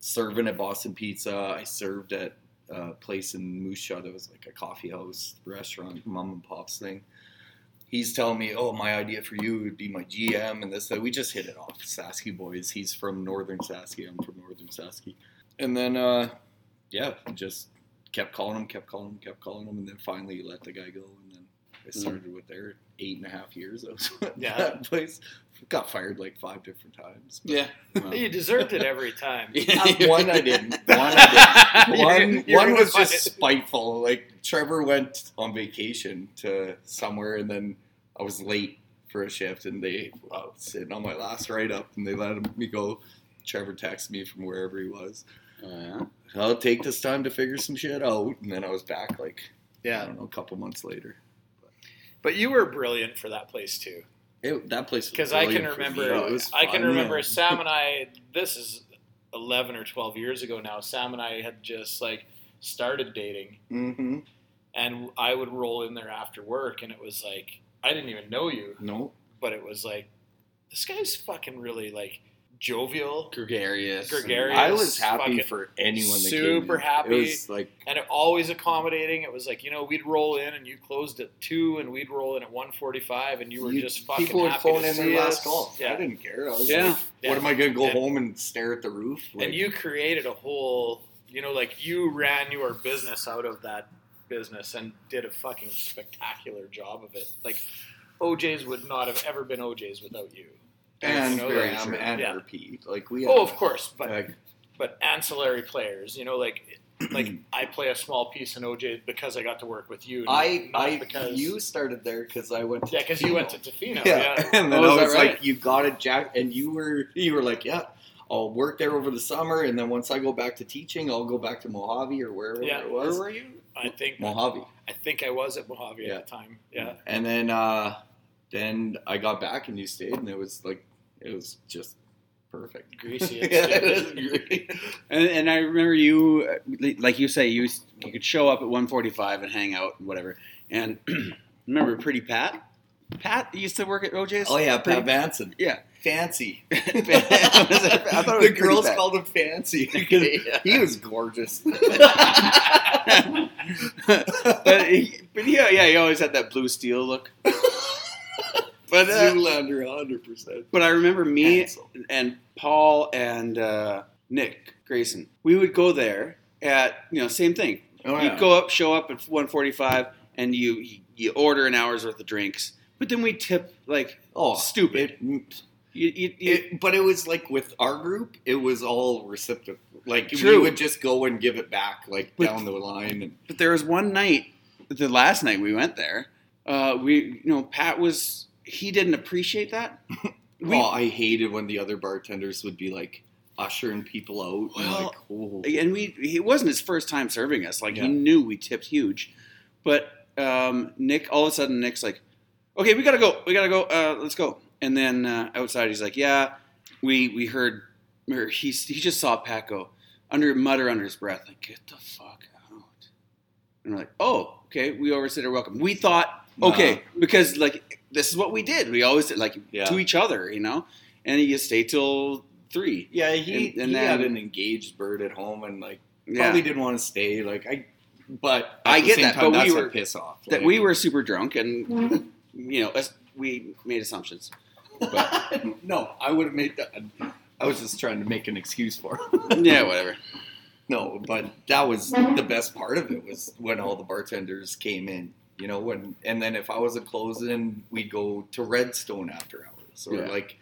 serving at Boston Pizza. I served at a place in Jaw that was like a coffee house restaurant mom and pop's thing. He's telling me oh my idea for you would be my GM and this. That we just hit it off. Sasky boys. He's from northern Sasky. I'm from northern Sasky. And then uh yeah just kept calling him, kept calling him, kept calling him, and then finally let the guy go. And then I mm-hmm. started with there eight and a half years. I was at Yeah. that place. Got fired like five different times. but- yeah. Um, you deserved it every time. One I didn't. One I didn't. One, You're- you're one was just it. spiteful. Like Trevor went on vacation to somewhere, and then I was late for a shift, and they I was sitting on my last write up, and they let me go. Trevor texted me from wherever he was. Oh, yeah. I'll take this time to figure some shit out, and then I was back like yeah, I don't know, a couple months later. But you were brilliant for that place too. It, that place was Because I can brilliant for me. remember, I can remember man. Sam and I. This is eleven or twelve years ago now. Sam and I had just like started dating, Mhm. and I would roll in there after work, and it was like I didn't even know you, No, but it was like this guy's fucking really like jovial, Gregarious. Gregarious. I was happy for anyone that super came in. happy. It was like and it always accommodating. It was like you know we'd roll in and you closed at two, and we'd roll in at one forty-five, and you were you- just fucking people would happy phone to in their last call. Yeah. I didn't care. I was Yeah. like, Yeah. what am I going to go And- home and stare at the roof? Like, and you created a whole you know like you ran your business out of that business and did a fucking spectacular job of it like oj's would not have ever been oj's without you and you know, very Graham and Yeah. RP. Like we. oh of course but like, but ancillary players you know like like i play a small piece in oj because i got to work with you I, I, because you started there because I went. To yeah because you went to Tofino. Yeah, yeah, and then Oh, I was right? like, "You got it, Jack," and you were you were like, "Yeah, I'll work there over the summer, and then once I go back to teaching, I'll go back to Mojave or wherever Yeah, it Where were you? i think Mojave. i think i was at mojave Yeah. at the time yeah And then uh, then I got back and you stayed, and it was like it was just perfect. greasy Yeah, it's- it was great. And, and I remember you, uh, like you say, you you could show up at 1:45 and hang out and whatever. And remember, Pretty Pat. Pat used to work at OJ's. Oh yeah, Pretty- Pat Vanson. Yeah. Fancy. I thought the girls bad. called him Fancy because he was gorgeous. but he, but yeah, yeah, he always had that blue steel look. But uh, Zoolander, hundred percent. but I remember me and Paul and uh, Nick Grayson. We would go there at you know same thing. Oh, yeah. go up, show up at 1:45, and you you order an hour's worth of drinks. But then we tip like Oh, stupid. it- You, you, you, It, but it was like with our group, it was all reciprocal. Like we would just go and give it back, like But- down the line. And but there was one night, the last night we went there. Uh, we, you know, Pat was he didn't appreciate that. We, oh, I hated when the other bartenders would be like ushering people out. and Well, like, oh. and we it wasn't his first time serving us. Like Yeah. he knew we tipped huge, but um, Nick all of a sudden Nick's like, "Okay, we gotta go. We gotta go. Uh, let's go." And then uh, outside he's like, "Yeah, we we heard." Or he he just saw Pat go under mutter under his breath like, "Get the fuck out!" And we're like, "Oh, okay." We overstayed our welcome. We thought, okay, because like this is what we did. We always did like Yeah. to each other, you know. And you stay till three. yeah, he, and- and he had an engaged bird at home and like Yeah. probably didn't want to stay. Like I, but at I the get same that, Time, but we were- piss off. that we were super drunk and you know as- we made assumptions but no, I would have made that. I was just trying to make an excuse for. him. yeah whatever No, but that was the best part of it was when all the bartenders came in, you know, when and then if I wasn't closing, we'd go to Redstone after hours. Or Yeah. like,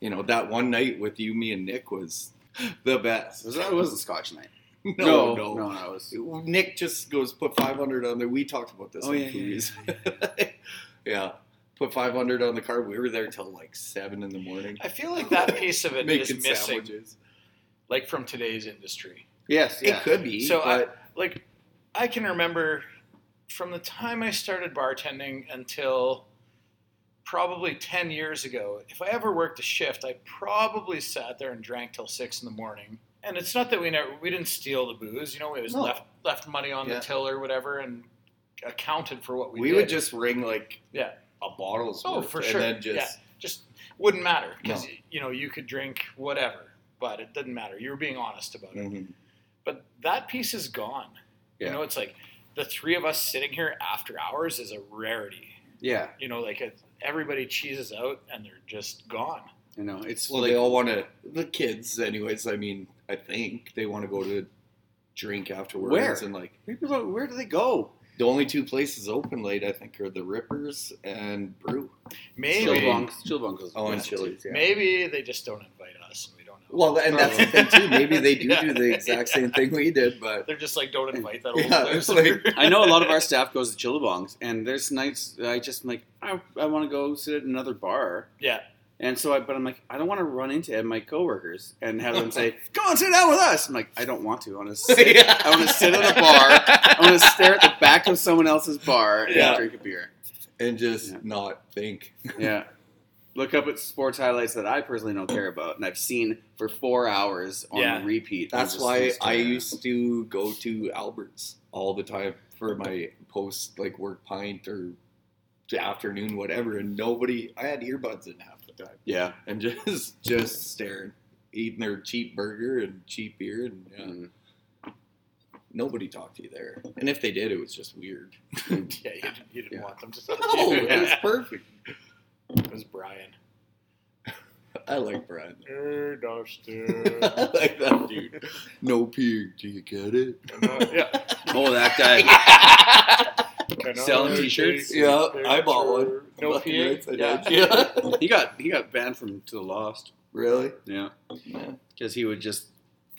you know, that one night with you, me, and Nick was the best. was that was a scotch night No, no no. no, no, was Nick just goes put five hundred on there. We talked about this Oh, on yeah, yeah, Yeah, Put five hundred on the card. We were there till like seven in the morning. I feel like that piece of it is missing, sandwiches. like from today's industry. yes yeah It could be. So I- Like, I can remember from the time I started bartending until probably 10 years ago, if I ever worked a shift, I probably sat there and drank till six in the morning. And it's not that we never we didn't steal the booze, you know, we was No. left left money on Yeah. the till or whatever and accounted for what we, we did. would just ring like Yeah. a bottle's Oh, worth for and sure. then just yeah, just wouldn't matter because No. you know you could drink whatever, but it didn't matter. You were being honest about it. Mhm. But that piece is gone. Yeah. You know, it's like the three of us sitting here after hours is a rarity. yeah You know, like it, everybody cheeses out and they're just gone. you know it's Well, like, they all want to. The kids, anyways. I mean, I think they want to go to drink afterwards. Where? And like people don't, where do they go the only two places open late, I think, are the Rippers and Brew. Maybe, Chillbong Chillbong goes Oh, and. Chili's. Yeah. maybe they just don't invite us and we don't know. Well, and that's the thing too. Maybe they do Yeah. do the exact same thing we did, but they're just like, don't invite that old Yeah, place. like- I know a lot of our staff goes to Chillabongs, and there's nights I just like I, I want to go sit at another bar, yeah, and so I but I'm like I don't want to run into my coworkers and have them say come on sit down with us. I'm like I don't want to. I want to sit. I want to sit at a bar. I want to stare at the back of someone else's bar and Yeah. drink a beer. and just Yeah. not think. Yeah. Look up at sports highlights that I personally don't care about, and I've seen for four hours on Yeah. repeat. I'm That's why I used to go to Alberts all the time for my post like work pint or afternoon whatever, and nobody. I had earbuds in half the time. Yeah. and just just staring, eating their cheap burger and cheap beer, and yeah, Mm. nobody talked to you there. And if they did, it was just weird. yeah, you didn't, you didn't Yeah. want them to. Oh, it was perfect. it was Brian. I like Brian. Hey, Dustin. I like that dude. No pig. Do you get it? yeah. Oh, that guy. Can Selling T-shirts. Yeah, I bought one. picture? No Fucking pee. right Yeah. Yeah. He got he got banned from To the Lost. Really? Yeah, Yeah. because he would just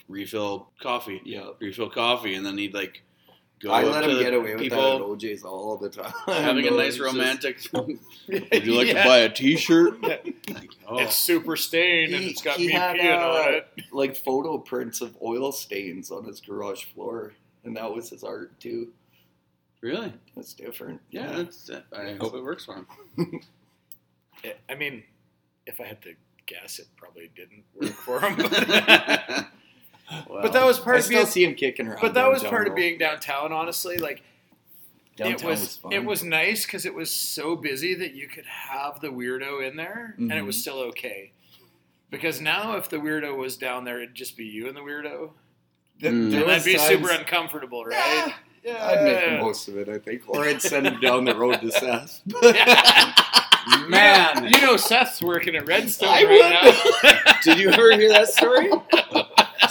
refill coffee, Yeah. refill coffee, and then he'd like go I let to him the get away with people that at OJ's all the time. having a nice it's just- romantic. Would Would you like to buy a T-shirt? Like, oh, It's super stained and it's got he me had, uh, on it. like photo prints of oil stains on his garage floor, and that was his art too. really? That's different. Yeah, that's. uh, I hope it works for him. I mean, if I had to guess, it probably didn't work for him. But, Well, but that was part I of still being. see him kicking around. But that was downtown, part of being downtown. Honestly, like downtown it was, fun. it was nice because it was so busy that you could have the weirdo in there and it was Mhm. still okay. Because now, if the weirdo was down there, it'd just be you and the weirdo, Th- Mm. there and was that'd be times- super uncomfortable, right? Yeah, I'd make the most of it, I think, or I'd send him down the road to Seth. Man. you know Seth's working at Redstone I right now. Did you ever hear that story?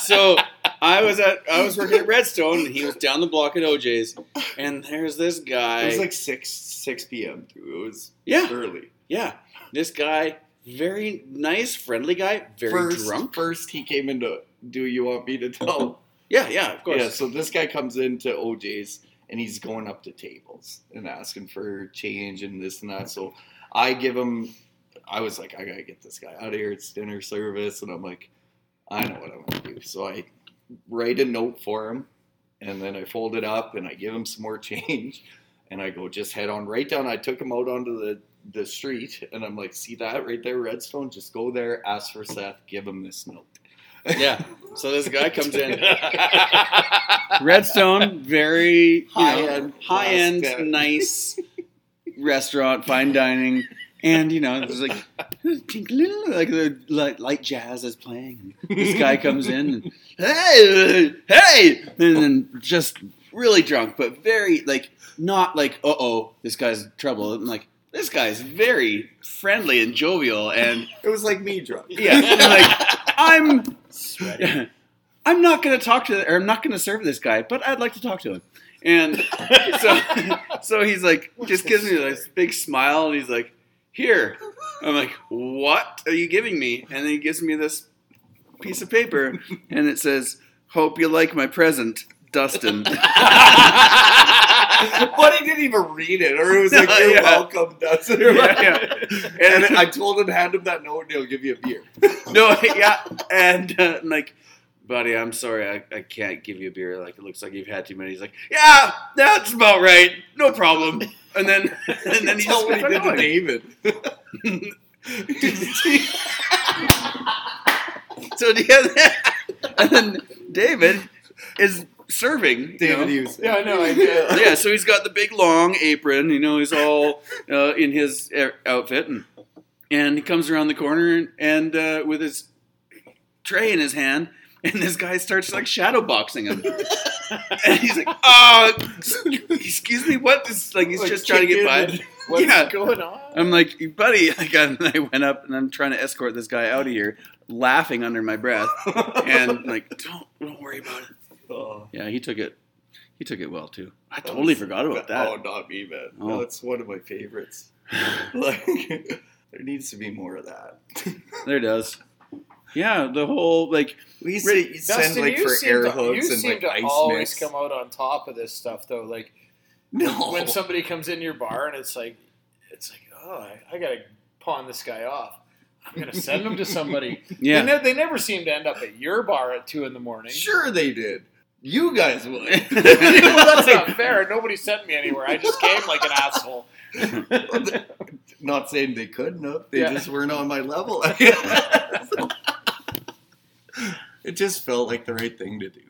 so I was at I was working at Redstone, and he was down the block at OJ's, and there's this guy. It was like six six p.m. too. It was yeah, early. yeah. This guy very nice, friendly guy, very first, drunk. First, he came into. Do you want me to tell? Yeah, yeah, of course. Yeah. So this guy comes into OJ's and he's going up to tables and asking for change and this and that. So I give him. I was like, I gotta get this guy out of here. It's dinner service, and I'm like, I know what I'm gonna do. So I write a note for him, and then I fold it up and I give him some more change, and I go just head on right down. I took him out onto the the street, and I'm like, see that right there, Redstone? Just go there, ask for Seth, give him this note. Yeah. So this guy comes in, Redstone, very you know, High-end, high end, guy. nice restaurant, fine dining, and you know, there's like like the light, light jazz is playing. And this guy comes in, and, hey, hey, and then just really drunk, but very like not like, uh oh, this guy's in trouble. I'm like, this guy's very friendly and jovial, and It was like me drunk. yeah, and like I'm I'm not going to talk to, or I'm not going to serve this guy, but I'd like to talk to him. And so, so he's like, just gives me this big smile, and he's like, "Here." I'm like, "What are you giving me?" And then he gives me this piece of paper, and it says, "Hope you like my present, Dustin." but he didn't even read it, or it was like, "You're Yeah. welcome, Dustin." Yeah, yeah. And I told him, hand him that note, and he'll give you a beer. no, yeah, and uh, like, buddy, I'm sorry, I, I can't give you a beer. Like, it looks like you've had too many. He's like, yeah, that's about right, no problem. And then, and then he just what he did to. David. So the other, and then David is serving. you David know? Hughes. Yeah, I know, I did. yeah, so he's got the big long apron. You know, he's all uh, in his uh, outfit, and and he comes around the corner and, and uh, with his tray in his hand, and this guy starts like shadow boxing him, and he's like, "Oh, excuse me, what?" This like he's Like, just trying to get by. What's Yeah. going on? I'm like, buddy, like, I, I went up and I'm trying to escort this guy out of here, laughing under my breath, and like, don't don't worry about it. Oh, Yeah, he took it. He took it well too. I totally was- forgot about that. Oh, not me, man. Oh. No, it's one of my favorites. Like, there needs to be more of that. There does. Yeah, the whole like We to send like for air to, hooks and seem like to ice always mix. come out on top of this stuff, though. Like no, when somebody comes in your bar and it's like, it's like, oh, I, I gotta pawn this guy off. I'm gonna send him to somebody. yeah. They, ne- they never seem to end up at your bar at two in the morning. sure they did. You guys would. well, that's not fair. Nobody sent me anywhere. I just came like an asshole. Not saying they couldn't have. They Yeah. just weren't on my level. It just felt like the right thing to do.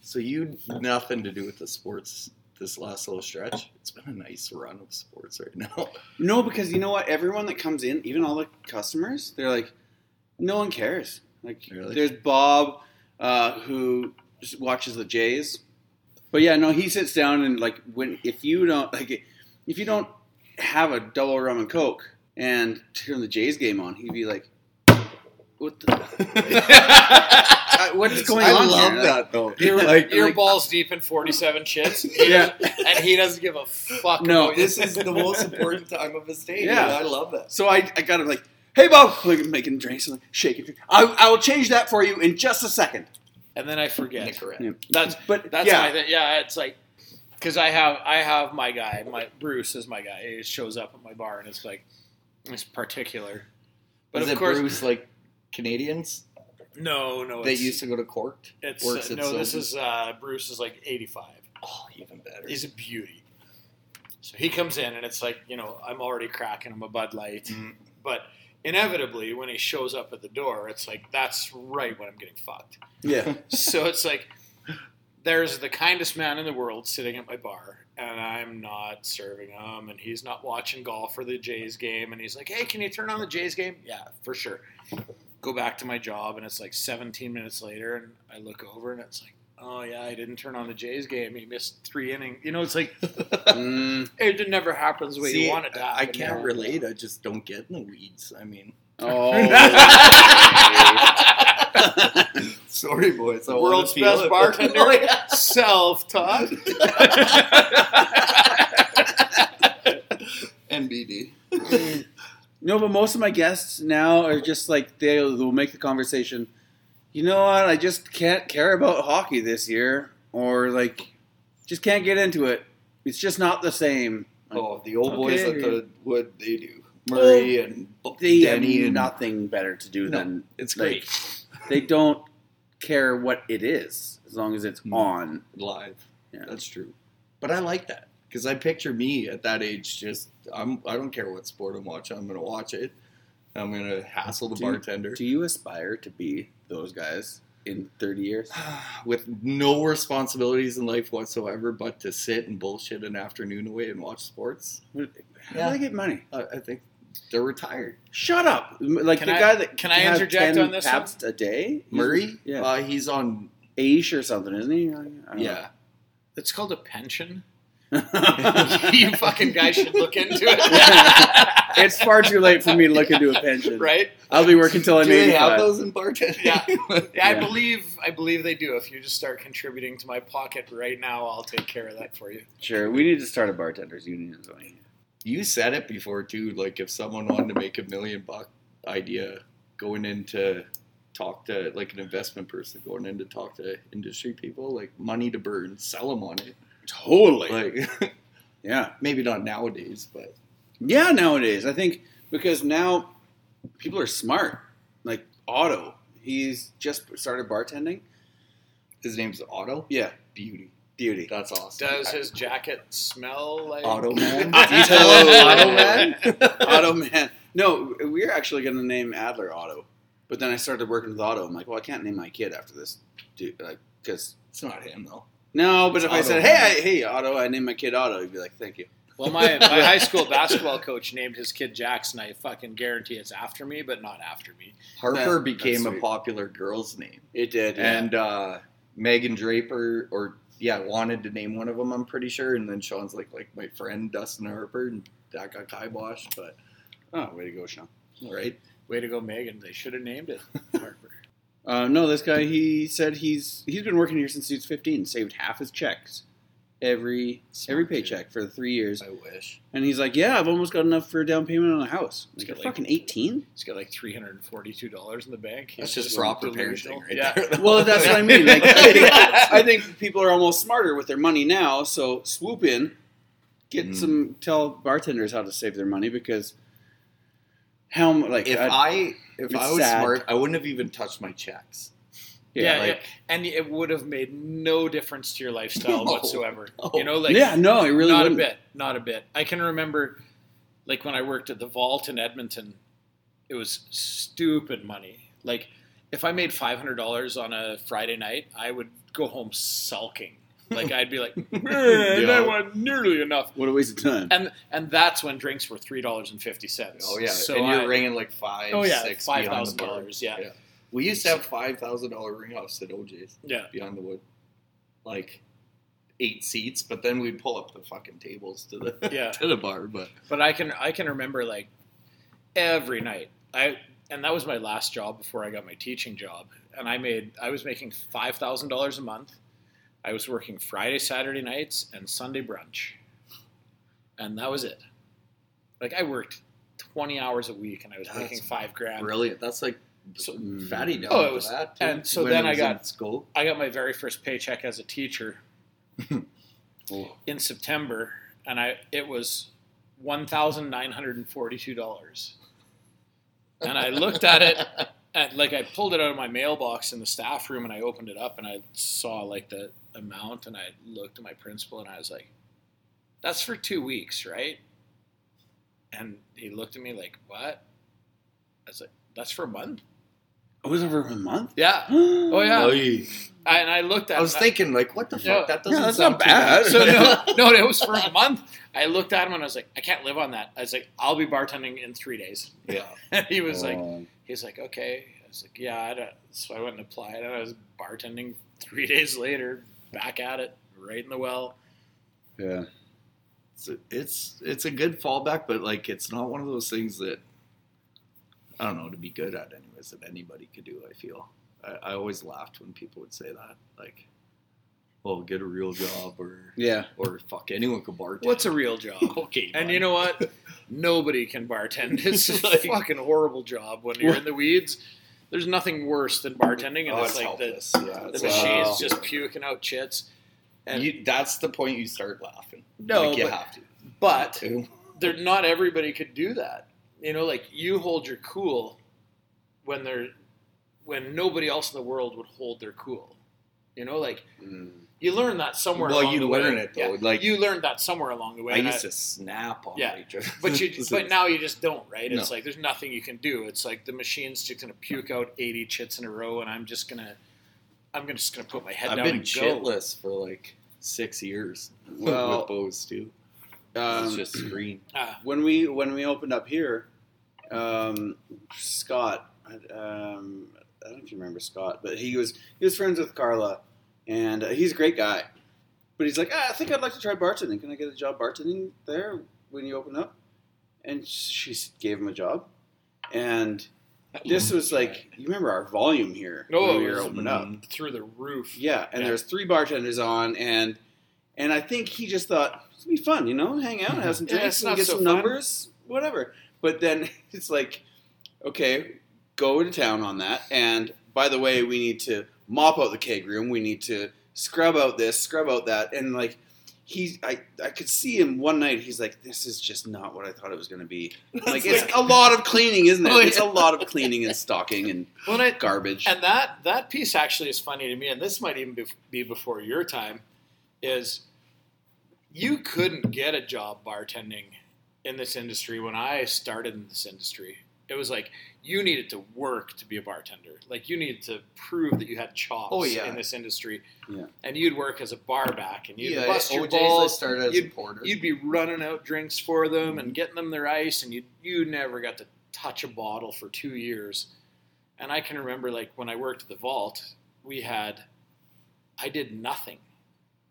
So you nothing to do with the sports this last little stretch. It's been a nice run of sports right now. No, because you know what? Everyone that comes in, even all the customers, they're like, no one cares. Like, Really? there's Bob, uh, who watches the Jays. But yeah, no, he sits down and like when if you don't like if you don't have a double rum and coke and turn the Jays game on, he'd be like, "What the? What's going I on?" I love here? That though. You're, like, like, balls deep in 47 chits. Yeah. And he doesn't give a fuck. No, this is the most important time of his day. Yeah. I love that. So I, I got him like, "Hey, Bob," like making drinks and like shaking. I, I will change that for you in just a second. And then I forget. Yeah. That's But That's yeah, my thing. Yeah, it's like because I have I have my guy, my Bruce is my guy. He shows up at my bar and it's like it's particular. But is of it course, Bruce like Canadians no, no, They it's, used to go to court? it's works uh, at no. This is uh, Bruce is like eighty five. Oh, even better. He's a beauty. So he comes in and it's like you know I'm already cracking him a Bud Light, Mm. but inevitably when he shows up at the door, it's like that's right when I'm getting fucked. yeah. so it's like there's the kindest man in the world sitting at my bar and i'm not serving him and he's not watching golf or the jays game and he's like hey can you turn on the jays game yeah for sure go back to my job and it's like 17 minutes later and i look over and it's like oh yeah i didn't turn on the jays game he missed three innings you know it's like Mm, it never happens the way See, you want it to happen I can't know? relate. I just don't get in the weeds. I mean, oh, sorry, boys. I wanna World's best bartender. Oh, yeah. self-taught NBD. No, but most of my guests now are just like they'll, they'll make the conversation. You know what? I just can't care about hockey this year, or like, just can't get into it. It's just not the same. Like, Oh, the old boys at the what they do, Murray and they Denny have and nothing better to do No, than it's like, great they don't care what it is as long as it's Hmm. on. live. Yeah. That's true. But I like that because I picture me at that age. Just I'm. I don't care what sport I'm watching. I'm gonna watch it. I'm gonna hassle the Do you- bartender Do you aspire to be those guys in 30 years? with no responsibilities in life whatsoever, but to sit and bullshit an afternoon away and watch sports. How Yeah. do they get money? I, I think they're retired. Shut up! Like Can the I- guy that can I has interject 10 on this Pabst a day, Murray, yeah, uh, he's on. Aish or something, isn't he? I don't know. Yeah, It's called a pension. It's you fucking guys should look into it. It's far too late for me to look into a pension. right? I'll be working till I'm do they have those in bartending? Yeah. Yeah, I believe I believe they do. If you just start contributing to my pocket right now, I'll take care of that for you. Sure, we need to start a bartenders union. You said it before too. Like if someone wanted to make a million buck idea going into talk to like an investment person going in to talk to industry people, like money to burn, sell them on it. Totally. Like yeah. maybe not nowadays, but Yeah, nowadays I think because now people are smart. Like Otto, he's just started bartending. his name's Otto. Yeah, Beauty. beauty. That's awesome. Does his jacket smell like Otto man? Detail Otto Otto man? Otto man. No, we are actually going to name Adler Otto, but then I started working with Otto. I'm like, well, I can't name my kid after this dude, like, because It's not him though. No. But It's if I said, hey, I, hey, Otto, I named my kid Otto, he'd be like, thank you. Well, my, my high school basketball coach named his kid Jackson. I fucking guarantee it's after me, but not after me. Harper That- became a sweet. popular girl's name. It did, yeah. And uh, Megan Draper, or yeah, wanted to name one of them. I'm pretty sure. And then Sean's like, like my friend Dustin Harper, and that got kiboshed. But oh, way to go, Sean. right, Way to go, Megan. They should have named it Harper. Uh, no, this guy, he said he's he's been working here since he was 15, saved half his checks every every Smart dude. paycheck for three years. I wish. And he's like, yeah, I've almost got enough for a down payment on a house. He's Like, got you're like- fucking 18? He's got like three hundred and forty-two dollars in the bank. That's He's just proper delusional. parenting, right yeah. there. Well, that's what I mean. Like, I, think, I think people are almost smarter with their money now. So swoop in, get Mm. some, tell bartenders how to save their money because how like if I- I if I was sad. smart, I wouldn't have even touched my checks. Yeah, like- yeah, and it would have made no difference to your lifestyle No. whatsoever. No. You know, like yeah, no, it really not wouldn't. a bit, not a bit. I can remember, like when I worked at the Vault in Edmonton, it was stupid money. Like if I made five hundred dollars on a Friday night, I would go home sulking. Like I'd be like, "Man, Yeah. that wasn't nearly enough. What a waste of time. And and that's when drinks were three dollars and fifty cents. Oh yeah, so and you're I- ringing like five, Oh yeah, six five behind the thousand bar. dollars. Yeah. Yeah. We used to have five thousand dollar ring offs at OJ's yeah, behind the wood, like eight seats. But then we'd pull up the fucking tables to the Yeah. to the bar. But But I can I can remember like every night. I and that was my last job before I got my teaching job. And I made I was making five thousand dollars a month. I was working Friday, Saturday nights, and Sunday brunch. And that was it. Like I worked twenty hours a week and I was That's making five grand. brilliant. That's like So- mm, fatty down Oh, it was- that. too, and so when then I got- school. I got my very first paycheck as a teacher Oh. in September, and I it was one thousand nine hundred and forty two dollars. And I looked at it, and like I pulled it out of my mailbox in the staff room, and I opened it up, and I saw like the amount, and I looked at my principal, and I was like, "That's for two weeks, right?" And he looked at me like, "What?" I was like, "That's for a month." Oh, was it for a month? Yeah, oh yeah. Oy. I, and I looked at. I was it, and thinking, like, what the fuck? Yeah. that doesn't Yeah, that's sound not too bad. So no, no, it was for a month. I looked at him and I was like, I can't live on that. I was like, I'll be bartending in three days. yeah. And he was like, Oh. he's like, okay. I was like, yeah. I don't. So I went and applied, and I was bartending three days later, back at it, right in the well. yeah. It's a, it's it's a good fallback, but like it's not one of those things that I don't know to be good at, anyways. That anybody could do. I feel. I, I always laughed when people would say that. Like, well, get a real job or Yeah. or fuck anyone can bartend. What's a real job? okay? And fine. you know what? Nobody can bartend. It's a Like- fucking horrible job when you're in the weeds. There's nothing worse than bartending, and oh, it's it's like the, yeah, the machine's Wow. just puking out chits. And you, that's the point you start laughing. No, like you but- have to. but there not everybody could do that. You know, like you hold your cool when they're when nobody else in the world would hold their cool. You know, like Mm. You learn that somewhere. Along the way. Well, you learn way. it, though. Yeah, Like- you learned that somewhere along the way. I and used to snap on Yeah. each other. But you, but now you just don't, right? It's No. like there's nothing you can do. It's like the machine's just gonna puke out 80 chits in a row, and I'm just gonna, I'm gonna- just gonna put my head down. I've down been and go. chitless for like six years. Well, with Bo's too. Um, it's just screen. Ah, when we when we opened up here, um, Scott, um, I don't know if you remember Scott, but he was he was friends with Carla, and uh, he's a great guy. But he's like, ah, I think I'd like to try bartending. Can I get a job bartending there when you open up? And she gave him a job, and this was like you remember our volume here No, when it we were was- open up. Mm. through the roof. Yeah, and Yeah. there's three bartenders on, and and I think he just thought it'd be fun, you know, hang out, have some drinks, it's and get so some fun. numbers, whatever. But then it's like, okay, go to town on that. And by the way, we need to mop out the keg room. We need to scrub out this, scrub out that, and like. He, I, I could see him one night. He's like, "This is just not what I thought it was going to be. Like, it's a lot of cleaning, isn't it? Oh, It's a lot of cleaning and stocking and Well, and garbage. And that that piece actually is funny to me, and this might even be before your time. Is you couldn't get a job bartending in this industry when I started in this industry. It was like you needed to work to be a bartender. Like you needed to prove that you had chops Oh, yeah. in this industry. Yeah. And you'd work as a bar back, and you'd yeah, bust your OJ's balls. started as You'd- porter. You'd be running out drinks for them and mm-hmm. getting them their ice, and you you never got to touch a bottle for two years. And I can remember, like when I worked at the vault, we had, I did nothing.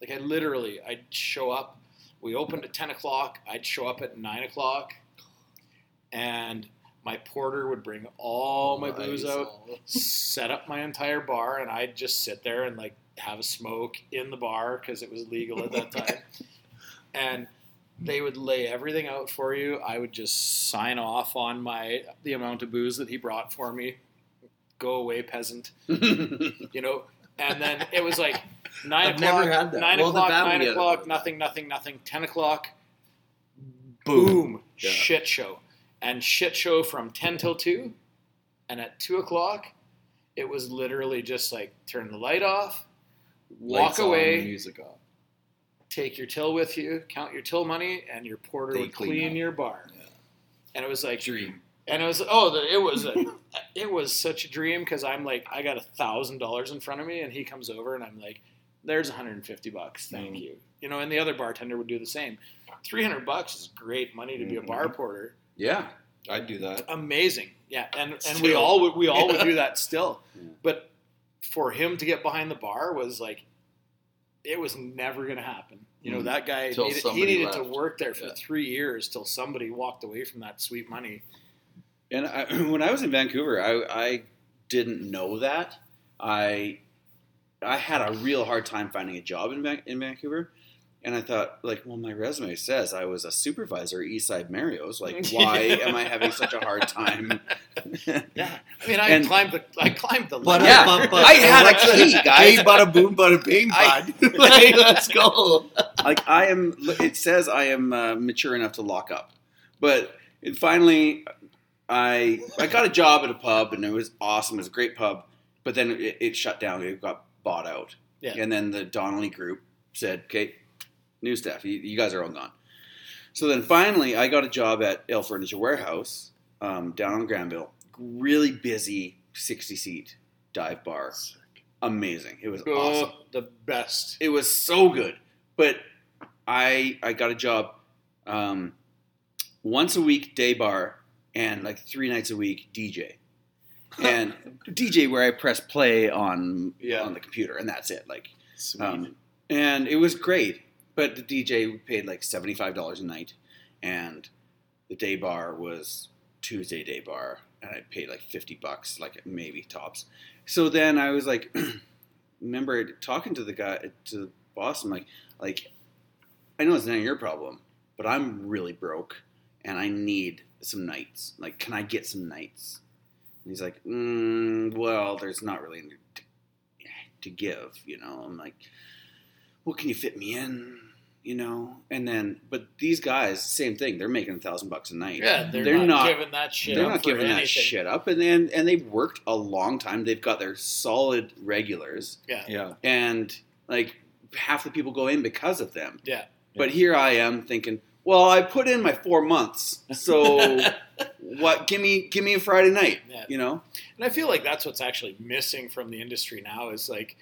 Like I literally, I'd show up. We opened at ten o'clock. I'd show up at nine o'clock, and my porter would bring all my booze out, set up my entire bar, and I'd just sit there and like have a smoke in the bar because it was legal at that time. and they would lay everything out for you. I would just sign off on my the amount of booze that he brought for me. Go away, peasant. You know. And then it was like 9 I've o'clock. never had that. Nine Well, o'clock. Nine o'clock. Nothing. Nothing. Nothing. Ten o'clock. Boom. Boom. Yeah. Shit show. And shit show from ten till two. And at two o'clock, it was literally just like turn the light off, walk Lights on, away, music on. take your till with you, count your till money, and your porter They would clean clean up. your bar. Yeah. And it was like, Dream. and it was oh, the, it was a, it was such a dream because I'm like, I got a thousand dollars in front of me, and he comes over, and I'm like, there's 150 bucks, thank Mm. you. You know, and the other bartender would do the same. 300 bucks is great money to be a bar Mhm. porter. Yeah. I'd do that. Amazing, yeah, and and we all would we all would do that still, Yeah. but for him to get behind the bar was like, it was never going to happen. You know, Mm. that guy needed, he needed to work there for Yeah. three years till somebody walked away from that sweet money. And I, when I was in Vancouver, I, I didn't know that. I I had a real hard time finding a job in Van, in Vancouver, and I thought, like, well, my resume says I was a supervisor at Eastside Mario's. Like, why am I having such a hard time? Yeah, I mean, I And- climbed the I climbed the ladder. Yeah, but, but, I had a what's the- key, guys. Hey, bada boom, bada bing, I- bud. like, let's go. like I am. It says I am uh, mature enough to lock up, but it finally, I I got a job at a pub and it was awesome. It was a great pub, but then it, it shut down. It got bought out, Yeah. and then the Donnelly Group said, "Okay, new staff, you, you guys are all gone." So then finally, I got a job at Ale Furniture Warehouse um, down on Granville. Really busy, sixty seat dive bar. Amazing. It was Oh, awesome the best. it was so good. But I I got a job um, once a week day bar and like three nights a week DJ. And DJ where I press play on Yeah. on the computer and that's it. Like um, and it was great. But the DJ paid like seventy five dollars a night and the day bar was Tuesday day bar and I paid like fifty bucks, like maybe tops. So then I was like remember talking to the guy to the boss, I'm like, like, I know it's not your problem, but I'm really broke and I need some nights. Like, can I get some nights? And he's like, mm, well, there's not really to give, you know. I'm like, well, can you fit me in? You know, and then, but these guys, same thing. They're making a thousand bucks a night. Yeah, they're, They're not, not- giving that shit. They're up not for giving that shit up, and and and they've worked a long time. They've got their solid regulars, Yeah, Yeah. and like half the people go in because of them. yeah. But here I am thinking, well, I put in my four months, so what? Give me give me a Friday night, Yeah. you know? And I feel like that's what's actually missing from the industry now is like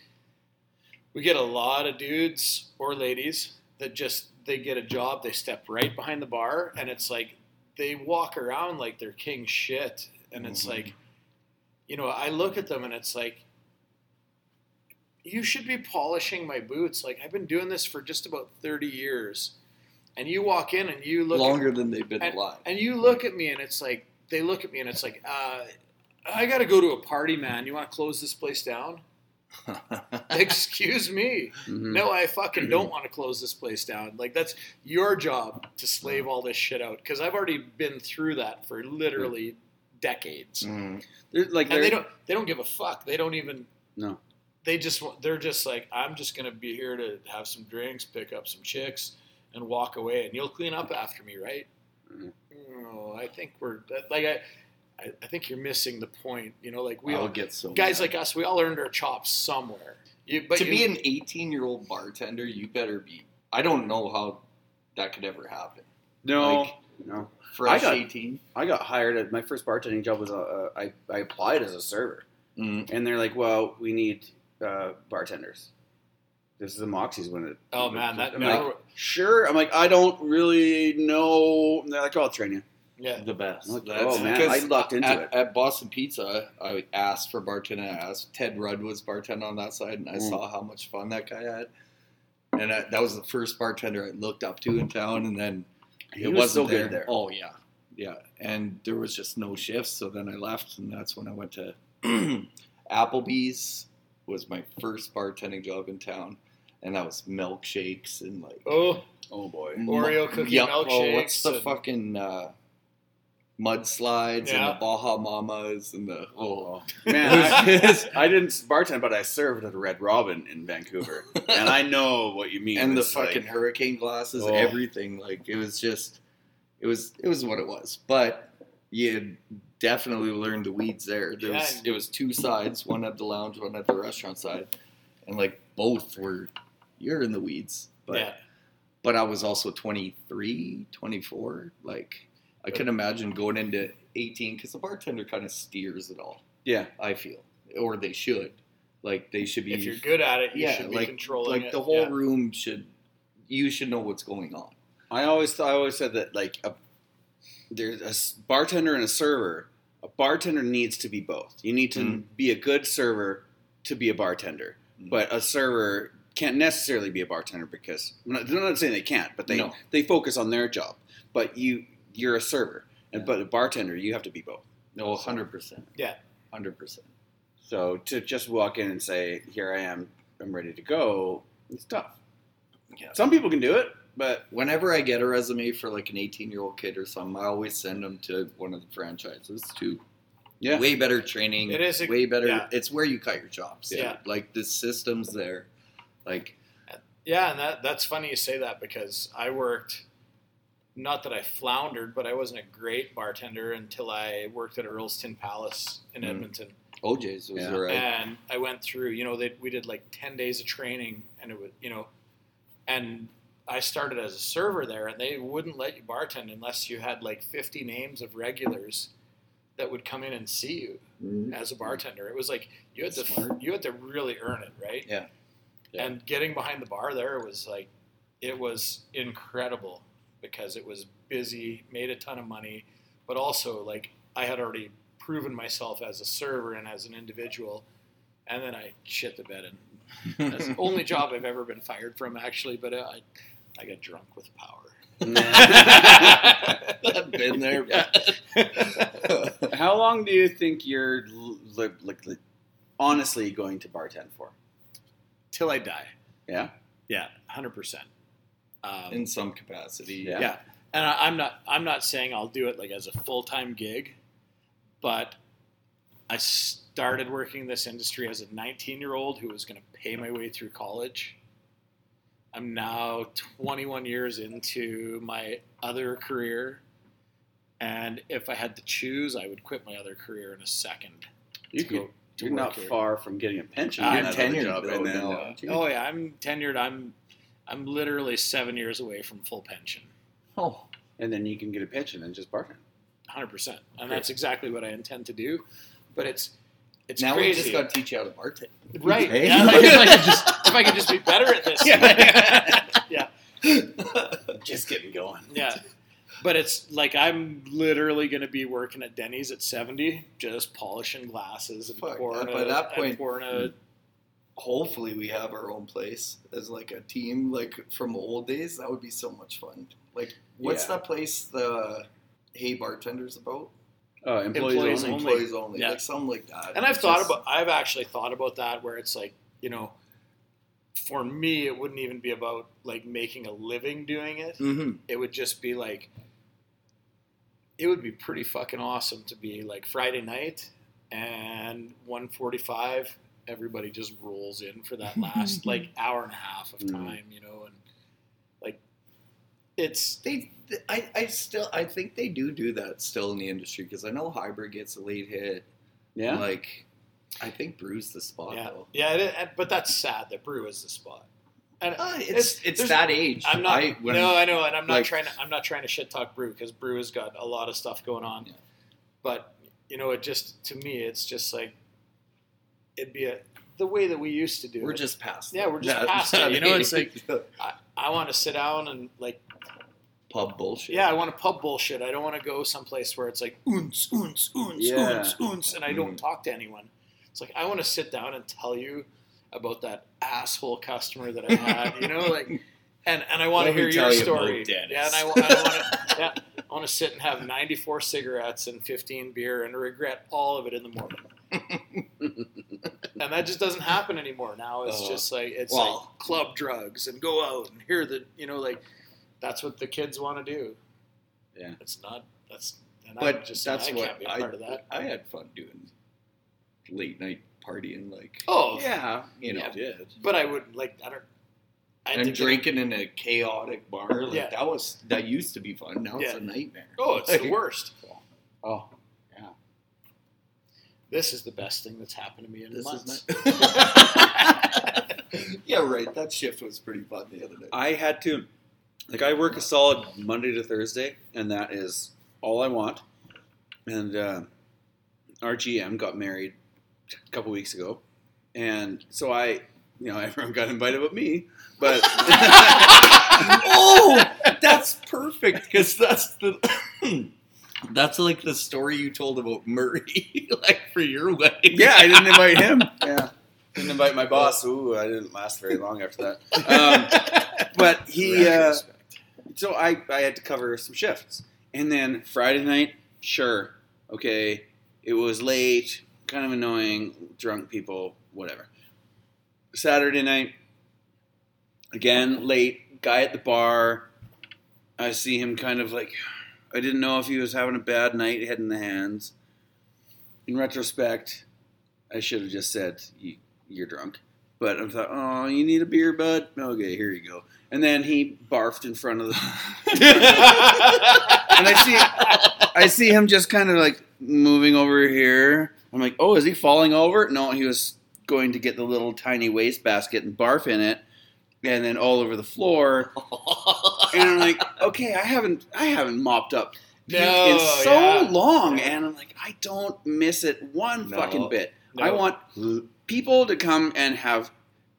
we get a lot of dudes or ladies that just they get a job, they step right behind the bar, and it's like they walk around like they're king shit, and it's Mhm. like, you know, I look at them and it's like. You should be polishing my boots. Like I've been doing this for just about thirty years, and you walk in and you look at- Longer than they've been and, alive. and you look at me and it's like they look at me and it's like uh, I got to go to a party, man. You want to close this place down? Excuse me. Mhm. No, I fucking don't want to close this place down. Like that's your job to slave all this shit out because I've already been through that for literally decades. Mm. They're, like And they they're- don't they don't give a fuck. They don't even No. They just want- they're just like I'm just gonna be here to have some drinks, pick up some chicks, and walk away. And you'll clean up after me, right? Mhm. No, I think we're like I, I, I think you're missing the point. You know, like we I'll all get so guys mad. like us, we all earned our chops somewhere. You, but to you, be an 18 year old bartender, you better be. I don't know how that could ever happen. no, like- no. Fresh got- 18. I got hired at my first bartending job was uh, I I applied as a server, Mm. and they're like, well, we need uh, bartenders. This is the Moxie's when it. oh man, that I'm never, like, sure. I'm like, I don't really know. They're like, oh, I'll train you. Yeah. The best. I'm like, oh, man, I lucked into at, it. At Boston Pizza, I asked for bartender. I asked Ted Rudd was bartending on that side, and I Mm. saw how much fun that guy had. And I, that was the first bartender I looked up to in town, and then He it was wasn't so good there. Oh yeah, yeah. And there was just no shifts, so then I left, and that's when I went to Applebee's. Was my first bartending job in town, and that was milkshakes and like Oh, Oh boy. Oreo cookie milkshakes. Oh, what's the and- fucking uh, mudslides and the Baja Mamas and the oh, Man, I, I didn't bartend, but I served at a Red Robin in Vancouver, and I know what you mean. and the It's like- fucking hurricane glasses, Oh. everything. Like it was just, it was it was what it was. But you definitely learned the weeds there. There was Yeah. it was two sides, one at the lounge, one at the restaurant side, and like both were you're in the weeds. But yeah. but I was also 23, 24. Like I can imagine going into 18 because the bartender kind of steers it all. yeah, I feel, or they should. Like they should be. If you're good at it, you yeah, should be like controlling like it. the whole yeah. room should. You should know what's going on. I always thought, I always said that like a, there's a bartender and a server. A bartender needs to be both. You need to Mm. be a good server to be a bartender, Mm. but a server can't necessarily be a bartender because I'm not, I'm not saying they can't, but they No. they focus on their job. But you you're a server, and but a bartender you have to be both. No, hundred percent. Yeah. hundred percent. So to just walk in and say, "Here I am, I'm ready to go," it's tough. Yeah. Some people can do it, but Whenever I get a resume for like an 18 year old kid or something, I always send them to one of the franchises to yeah, Way better training. It is a- way better. yeah. It's where you cut your chops. Yeah. Like the system's there. Like Yeah, and that that's funny you say that because I worked not that I floundered, but I wasn't a great bartender until I worked at Earl's Tin Palace in Mm. Edmonton. OJ's was Yeah. alright. And I went through, you know, they, we did like 10 days of training and it was, you know, and I started as a server there and they wouldn't let you bartend unless you had like 50 names of regulars that would come in and see you Mhm. as a bartender. It was like you had to Smart. you had to really earn it, right? Yeah. Yeah. And getting behind the bar there was like it was incredible because it was busy, made a ton of money, but also like I had already proven myself as a server and as an individual. And then I shit the bed and that's the only job I've ever been fired from actually, but uh, I I got drunk with power. I've been there. How long do you think you're li- like li- honestly going to bartend for? Till I die. Yeah. Yeah, hundred percent. Um, in some capacity. Yeah. yeah, and I, I'm not. I'm not saying I'll do it like as a full time gig, but I started working in this industry as a 19 year old who was going to pay my way through college. I'm now 21 years into my other career, and if I had to choose, I would quit my other career in a second. You to could, go to you're not here. far from getting a pension. I'm in tenured job though right now, now. Oh yeah, I'm tenured. I'm I'm literally seven years away from full pension. Oh, And then you can get a pension and just bargain. hundred percent, and that's exactly what I intend to do. But it's it's now we just got to teach you how to bartend. right? Hey? Yeah, like, if I could just if I could just be better at this. yeah, yeah. Just getting going. yeah. But it's like I'm literally going to be working at Denny's at seventy, just polishing glasses and Fuck, pouring by a, that and point- pouring a hmm. Hopefully, we have our own place as like a team, like from old days. That would be so much fun. Like, what's Yeah. that place? The Hey Bartenders about? Oh, employees, Employees only. only. Employees only, Yeah. like something like that. And I've It's thought just- about, I've actually thought about that where it's like, you know, for me, it wouldn't even be about like making a living doing it. Mhm. It would just be like, it would be pretty fucking awesome to be like Friday night and 145, everybody just rolls in for that last like hour and a half of Mm. time, you know, and like it's, They, I, I still, I think they do do that still in the industry because I know Hybrid gets a late hit. Yeah. Like, I think Brew's the spot yeah, though. yeah, it, it- but that's sad that Brew is the spot. And Uh, It's- it's it's, that age. I'm not. I, when, no, I know, and I'm not like- trying to. I'm not trying to shit talk Brew because Brew has got a lot of stuff going on. Yeah. But you know, it just to me, it's just like it'd be a the way that we used to do. we're it. just past. Yeah, that- we're just that- past that you know, it's age. I, I want to sit down and like, pub bullshit. yeah, I want to pub bullshit. I don't want to go someplace where it's like oons, oons, oons, Yeah. oons, oons, and I don't Mhm. talk to anyone. It's like I want to sit down and tell you about that asshole customer that I had. you know, like, and and I want to hear tell your you about story. Dennis. Yeah, and I, I want to. Yeah, I want to sit and have 94 cigarettes and 15 beer and regret all of it in the morning. and that just doesn't happen anymore. Now it's Uh, just like it's well- like club drugs and go out and hear the you know like that's what the kids want to do. Yeah. it's not. That's and I But just that's I what can't be a I, part of that. I had fun doing late night partying, like Oh, yeah. you know, yeah. did. but I would like I don't. I and think that- drinking in a chaotic bar. Like Yeah. that was that used to be fun. Now it's a nightmare. Oh, it's the worst. Oh, yeah. This is the best thing that's happened to me in This months. is not. yeah, right. That shift was pretty fun the other day. I had to, like, I work a solid Monday to Thursday, and that is all I want. And uh, our GM got married a couple weeks ago, and so I, you know, everyone got invited but me. But oh, that's perfect because that's the. That's like the story you told about Murray, like for your wedding. yeah, I didn't invite him. Yeah, didn't invite my boss. Ooh, I didn't last very long after that. Um, but he, uh, so I, I had to cover some shifts. And then Friday night, sure, okay, it was late, kind of annoying, drunk people, whatever. Saturday night, again, late, guy at the bar. I see him kind of like, I didn't know if he was having a bad night, head in the hands. In retrospect, I should have just said, you, You're drunk. But I thought, Oh, you need a beer, bud? Okay, here you go. And then he barfed in front of the. and I see, I see him just kind of like moving over here. I'm like, oh, is he falling over? No, he was going to get the little tiny waste basket and barf in it, and then all over the floor. And I'm like, okay, I haven't, I haven't mopped up No, in so yeah. long, and I'm like, I don't miss it one No. fucking bit. No. I want people to come and have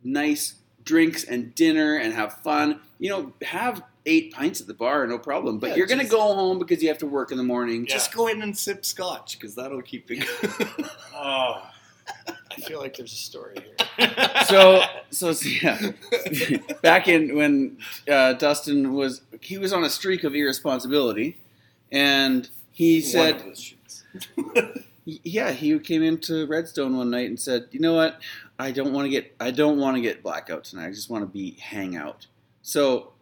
nice drinks and dinner and have fun. You know, have eight pints at the bar, no problem. But Yeah, you're gonna go home because you have to work in the morning. Yeah. Just go in and sip scotch because that'll keep it. Oh, I feel like there's a story here. So, so yeah. Back in when uh, Dustin was, he was on a streak of irresponsibility, and he One said, of the shoots. Y- Yeah, he came into Redstone one night and said, "You know what? I don't want to get I don't want to get blackout tonight. I just want to be hang out. So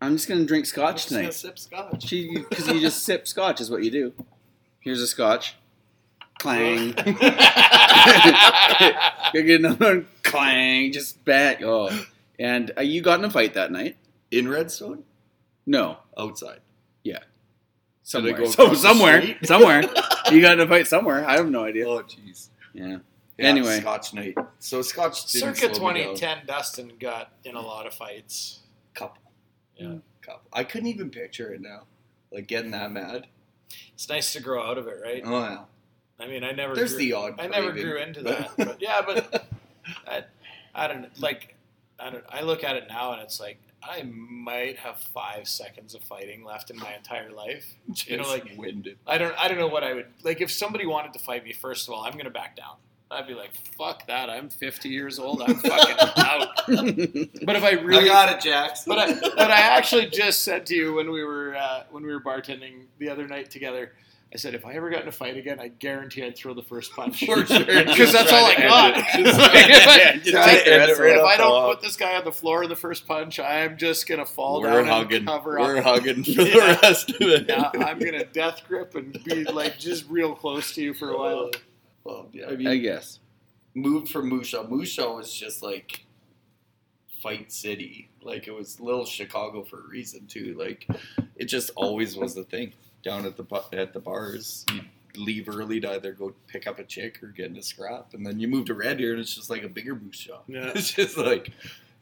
I'm just gonna drink I'm scotch just gonna tonight. sip scotch. Because you just sip scotch is what you do. Here's a scotch, clang. Go get another one, clang. Just back. Oh, and uh, you got in a fight that night? In Redstone? No, Outside. Yeah, somewhere. go So, across the somewhere, somewhere. You got in a fight somewhere. I have no idea. Oh, jeez. Yeah. Yeah, Anyway. Scotch night. So Scotch didn't Circa slow me down. 2010, Dustin got in a lot of fights. Couple. Yeah. Couple. I couldn't even picture it now. Like getting that mad. It's nice to grow out of it, right? Oh yeah. I mean, I never. There's grew, the odd. I never craving, grew into that, but yeah, but I, I don't like. I don't. I look at it now, and it's like I might have five seconds of fighting left in my entire life. You know, like winded. I don't. I don't know what I would like if somebody wanted to fight me. First of all, I'm gonna back down. I'd be like, "Fuck that! I'm 50 years old. I'm fucking out." But if I really, I got it, Jax. but I, but I actually just said to you when we were uh, when we were bartending the other night together. I said if I ever got in a fight again, I guarantee I'd throw the first punch For sure. because that's all I got. end it. It's like, if I, Yeah, just if I- take the rest if of it I off. don't put this guy on the floor in the first punch, I'm just gonna fall We're down hugging. and cover We're up. hugging for Yeah. the rest of it. Yeah, I'm gonna death grip and be like just real close to you for a while. Well, yeah, I mean, I guess. moved from Musha. Musha was just like fight city. Like it was little Chicago for a reason too. Like it just always was the thing down at the at the bars. You leave early to either go pick up a chick or get in a scrap, and then you move to Red Deer and it's just like a bigger Musha. Yeah. It's just like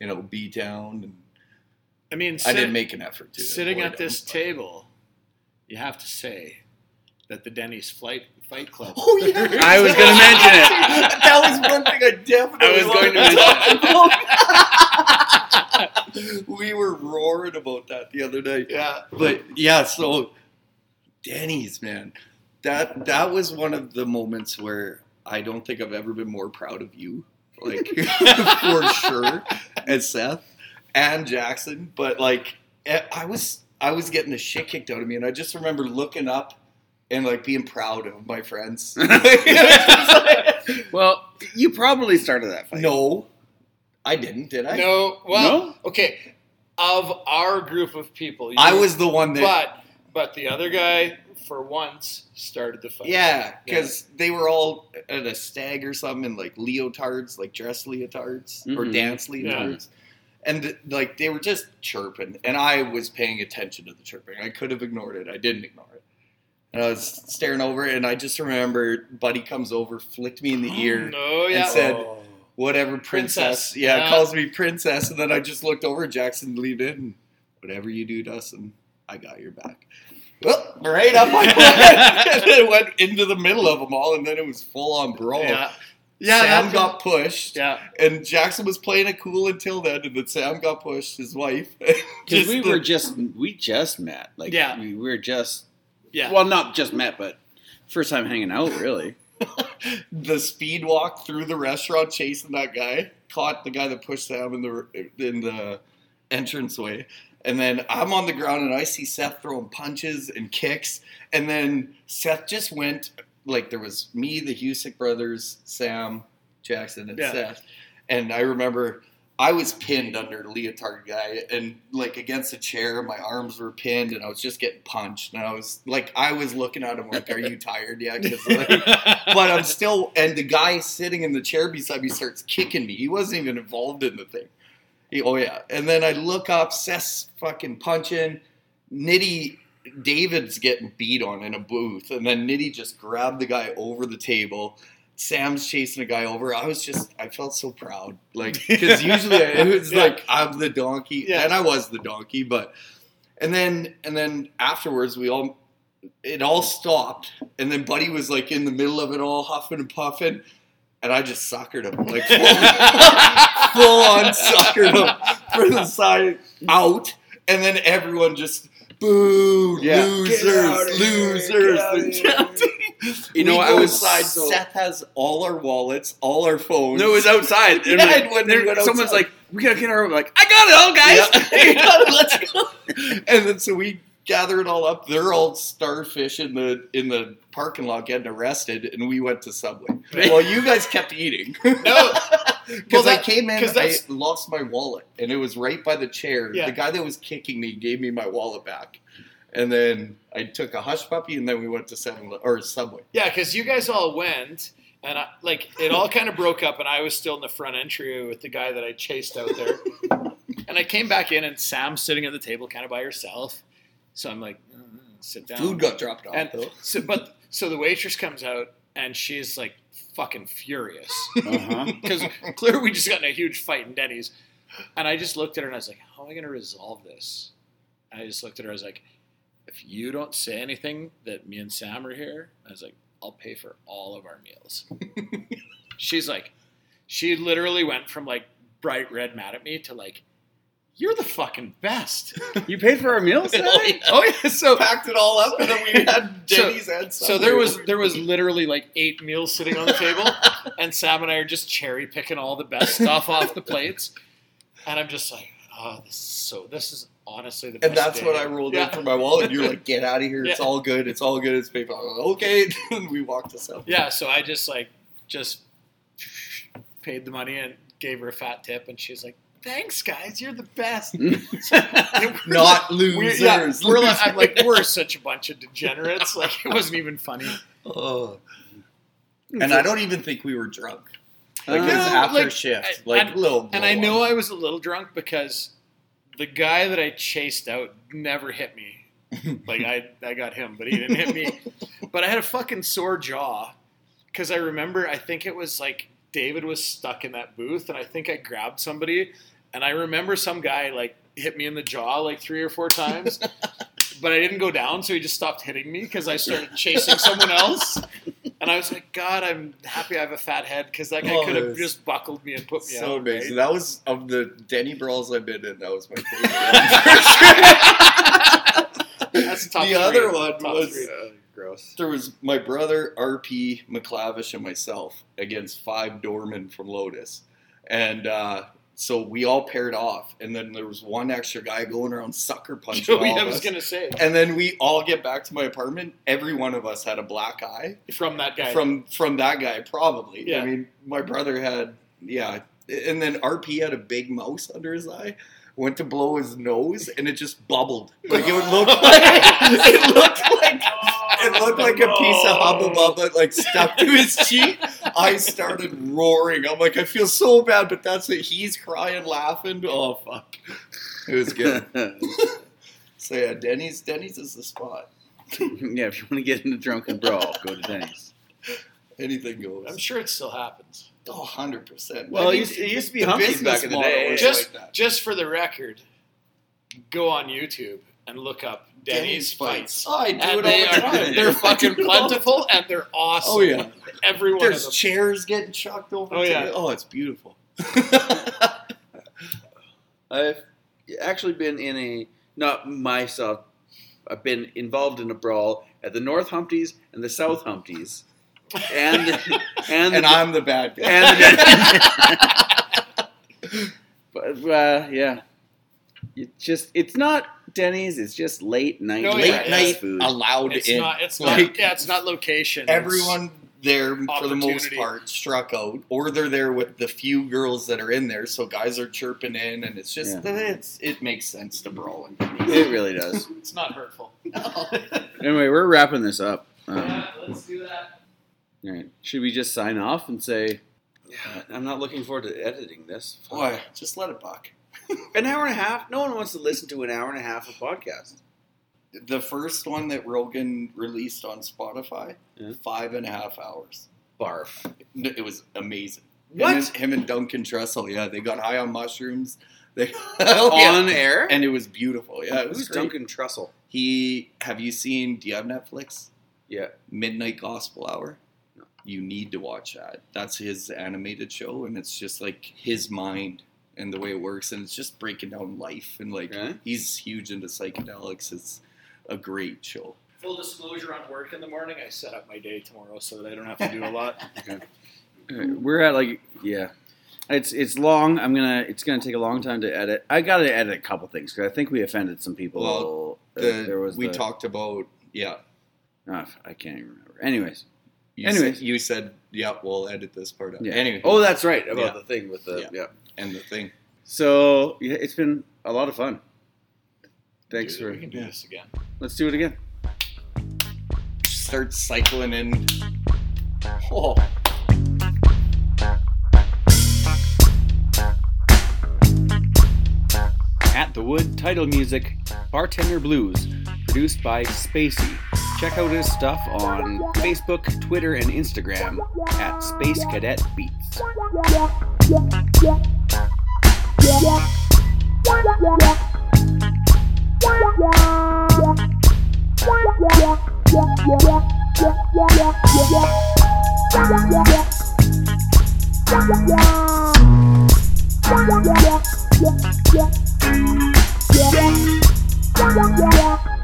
you know B town, and I mean, I didn't make an effort to sitting at this them, table, you have to say that the Denny's Flight Fight Club. Oh yeah, I was gonna mention it. that was one thing I definitely I was going to mention we were roaring about that the other night. yeah, But yeah, so Denny's man, that that was one of the moments where I don't think I've ever been more proud of you, like for sure, as Seth and Jackson. But like, eh, I was I was getting the shit kicked out of me, and I just remember looking up and like being proud of my friends. Well, you probably started that fight. no, I didn't, did I? no, well, No? okay. Of our group of people, you- I was the one that. but but the other guy, for once, started the fight. Yeah, because they were all at a stag or something in like leotards, like dress leotards or Mhm. dance Yeah. leotards. And like they were just chirping, and I was paying attention to the chirping. I could have ignored it. I didn't ignore it. And I was staring over, and I just remember Buddy comes over, flicked me in the ear, No, yeah. said- Oh. whatever princess. Princess. Yeah, Yeah. calls me princess, and then I just looked over. Jackson leaned in. Whatever you do, Dustin, I got your back. Well, right up my butt. and then it went into the middle of them all, and then it was full on brawl. yeah, yeah. Sam that- got pushed, yeah. and Jackson was playing it cool until then, and then Sam got pushed, his wife. Because we the- were just we just met. Like Yeah. we were just Yeah. well, not just met, but first time hanging out. Really, the speed walk through the restaurant chasing that guy. Caught the guy that pushed Sam in the in the entranceway. And then I'm on the ground and I see Seth throwing punches and kicks. And then Seth just went like there was me, the Husick brothers, Sam, Jackson, and Yeah. Seth. And I remember I was pinned under leotard guy and like against a chair, my arms were pinned and I was just getting punched. And I was like, I was looking at him like, "Are you tired yet?" 'Cause, like, but I'm still, and the guy sitting in the chair beside me starts kicking me. He wasn't even involved in the thing. Oh yeah, and then I look up, Seth's fucking punching, Nitty. David's getting beat on in a booth, and then Nitty just grabbed the guy over the table. Sam's chasing a guy over. I was just, I felt so proud, like because usually it was Yeah. like I'm the donkey, Yeah. and I was the donkey, but and then and then afterwards we all it all stopped, and then Buddy was like in the middle of it all, huffing and puffing, and I just suckered him, like full, full on suckered him from the side out, and then everyone just boo, Yeah. losers, Get outta here, losers. get outta They're here. chanting. You know, I was inside. so- Seth has all our wallets, all our phones. no, it was outside. And Yeah, like, when there- we went someone's outside- like, "We gotta get our." I'm like, I got it all, guys. Yeah. Let's go. And then so we gather it all up. They're all starfish in the in the parking lot getting arrested, and we went to Subway. well, you guys kept eating. No, Because Well, I came in, I lost my wallet, and it was right by the chair. Yeah. The guy that was kicking me gave me my wallet back, and then I took a hush puppy, and then we went to Seven or Subway. Yeah, because you guys all went, and I, like it all kind of broke up, and I was still in the front entry with the guy that I chased out there. and I came back in, and Sam's sitting at the table, kind of by herself. So I'm like, "Mm, sit down. Food got dropped off and though. so, but so the waitress comes out, and she's like fucking furious Uh-huh. because clearly we just got in a huge fight in Denny's. And I just looked at her and I was like, how am I going to resolve this? And I just looked at her. I was like, if you don't say anything that me and Sam are here, I was like, I'll pay for all of our meals. She's like, she literally went from like bright red mad at me to like, you're the fucking best. You paid for our meals Oh, yeah. oh yeah. So packed it all up, and then we had So- Denny's and so there was there was literally like eight meals sitting on the table, and Sam and I are just cherry picking all the best stuff off the plates, and I'm just like, oh, this is so this is honestly the best. And that's day what I ever." rolled Yeah. in for my wallet. You're like, get out of here. It's Yeah. all good. It's all good. It's PayPal. Like, Okay. And we walked to Subway. Yeah, so I just like just paid the money and gave her a fat tip, and she's like, "Thanks, guys, you're the best." Not We're, losers. yeah, we're like, I'm like, we're such a bunch of degenerates. Like, it wasn't even funny. Oh. And I don't even think we were drunk. Like Uh, it was after like, shift, I- like and- little. And I know on. I was a little drunk because the guy that I chased out never hit me. Like I, I got him, but he didn't hit me. But I had a fucking sore jaw because I remember. I think it was like David was stuck in that booth, and I think I grabbed somebody, and I remember some guy like hit me in the jaw like three or four times. But I didn't go down, so he just stopped hitting me because I started chasing someone else. And I was like, God, I'm happy I have a fat head because that guy Oh, could have just buckled me and put me so out. So amazing. right? That was of the Denny brawls I've been in. That was my favorite. That's top the three. other one Top was three. gross. there was my brother RP McClavish and myself against five doormen from Lotus, and uh, so we all paired off, and then there was one extra guy going around sucker punching all I of was us. gonna say And then we all get back to my apartment. Every one of us had a black eye from that guy. from from that guy, probably. Yeah. I mean, my brother had yeah, and then RP had a big mouse under his eye. Went to blow his nose, and it just bubbled. Like it would look like it looked like it looked like a piece of hubba bubba like stuck to his cheek. I started roaring. I'm like, I feel so bad, but that's it. He's crying, laughing. Oh fuck, it was good. So yeah, Denny's Denny's is the spot. yeah, if you want to get into drunken brawl, go to Denny's. Anything goes. I'm sure it still happens. Oh, 100 percent. Well, it used- it used to be Humpty's back in the day. Just- like. Just for the record, go on YouTube and look up Denny's, fights. Oh, I do And it they all the are time. they're fucking plentiful and they're awesome. Oh yeah, Every one of there's chairs getting chucked over. Oh, yeah. it. oh, it's beautiful. I've actually been in a not myself. I've been involved in a brawl at the North Humpties and the South Humpties, and and and the, I'm the bad guy. and the, but uh, yeah, it just it's not Denny's. It's just late night No, Late yeah, night food. allowed It's in. not. It's Like, not. Yeah, it's not location. It's- Everyone there, for the most opportunity. part, struck out, or they're there with the few girls that are in there. So guys are chirping in, and it's just Yeah. it's it makes sense to brawl in. It really does. It's not hurtful. Anyway, we're wrapping this up. Um, yeah, let's do that. all right. Should we just sign off and say, I'm not looking forward to editing this. Boy, just let it buck. An hour and a half? No one wants to listen to an hour and a half of podcast. The first one that Rogan released on Spotify, Yeah. five and a half hours. Barf. It was amazing. What? Him and, him and Duncan Trussell, yeah, they got high on mushrooms. They oh, yeah. On air? and it was beautiful. Yeah, it was Who's great. Duncan Trussell? He have you seen? Do you have Netflix? Yeah. Midnight Gospel Hour. No. You need to watch that. That's his animated show, and it's just like his mind and the way it works, and it's just breaking down life and like Okay. he's huge into psychedelics. It's a great show. Full disclosure on work in the morning. I set up my day tomorrow so that I don't have to do a lot. All right, We're at like yeah. It's it's long. I'm gonna. It's gonna take a long time to edit. I gotta edit a couple things because I think we offended some people. Well, The, there was we the- talked about yeah. Ah, I can't even remember. Anyways, You Anyways. said, you said yeah. We'll edit this part out. yeah. Anyway. Oh, that's right about Yeah. the thing with the Yeah. yeah. And the thing. So yeah, it's been a lot of fun. Thanks Dude, for. we can do yeah. this again. Let's do it again. Start cycling in. Oh. At the Wood title music, Bartender Blues, produced by Spacey. Check out his stuff on Facebook, Twitter, and Instagram at Space Cadet Beats. Yeah.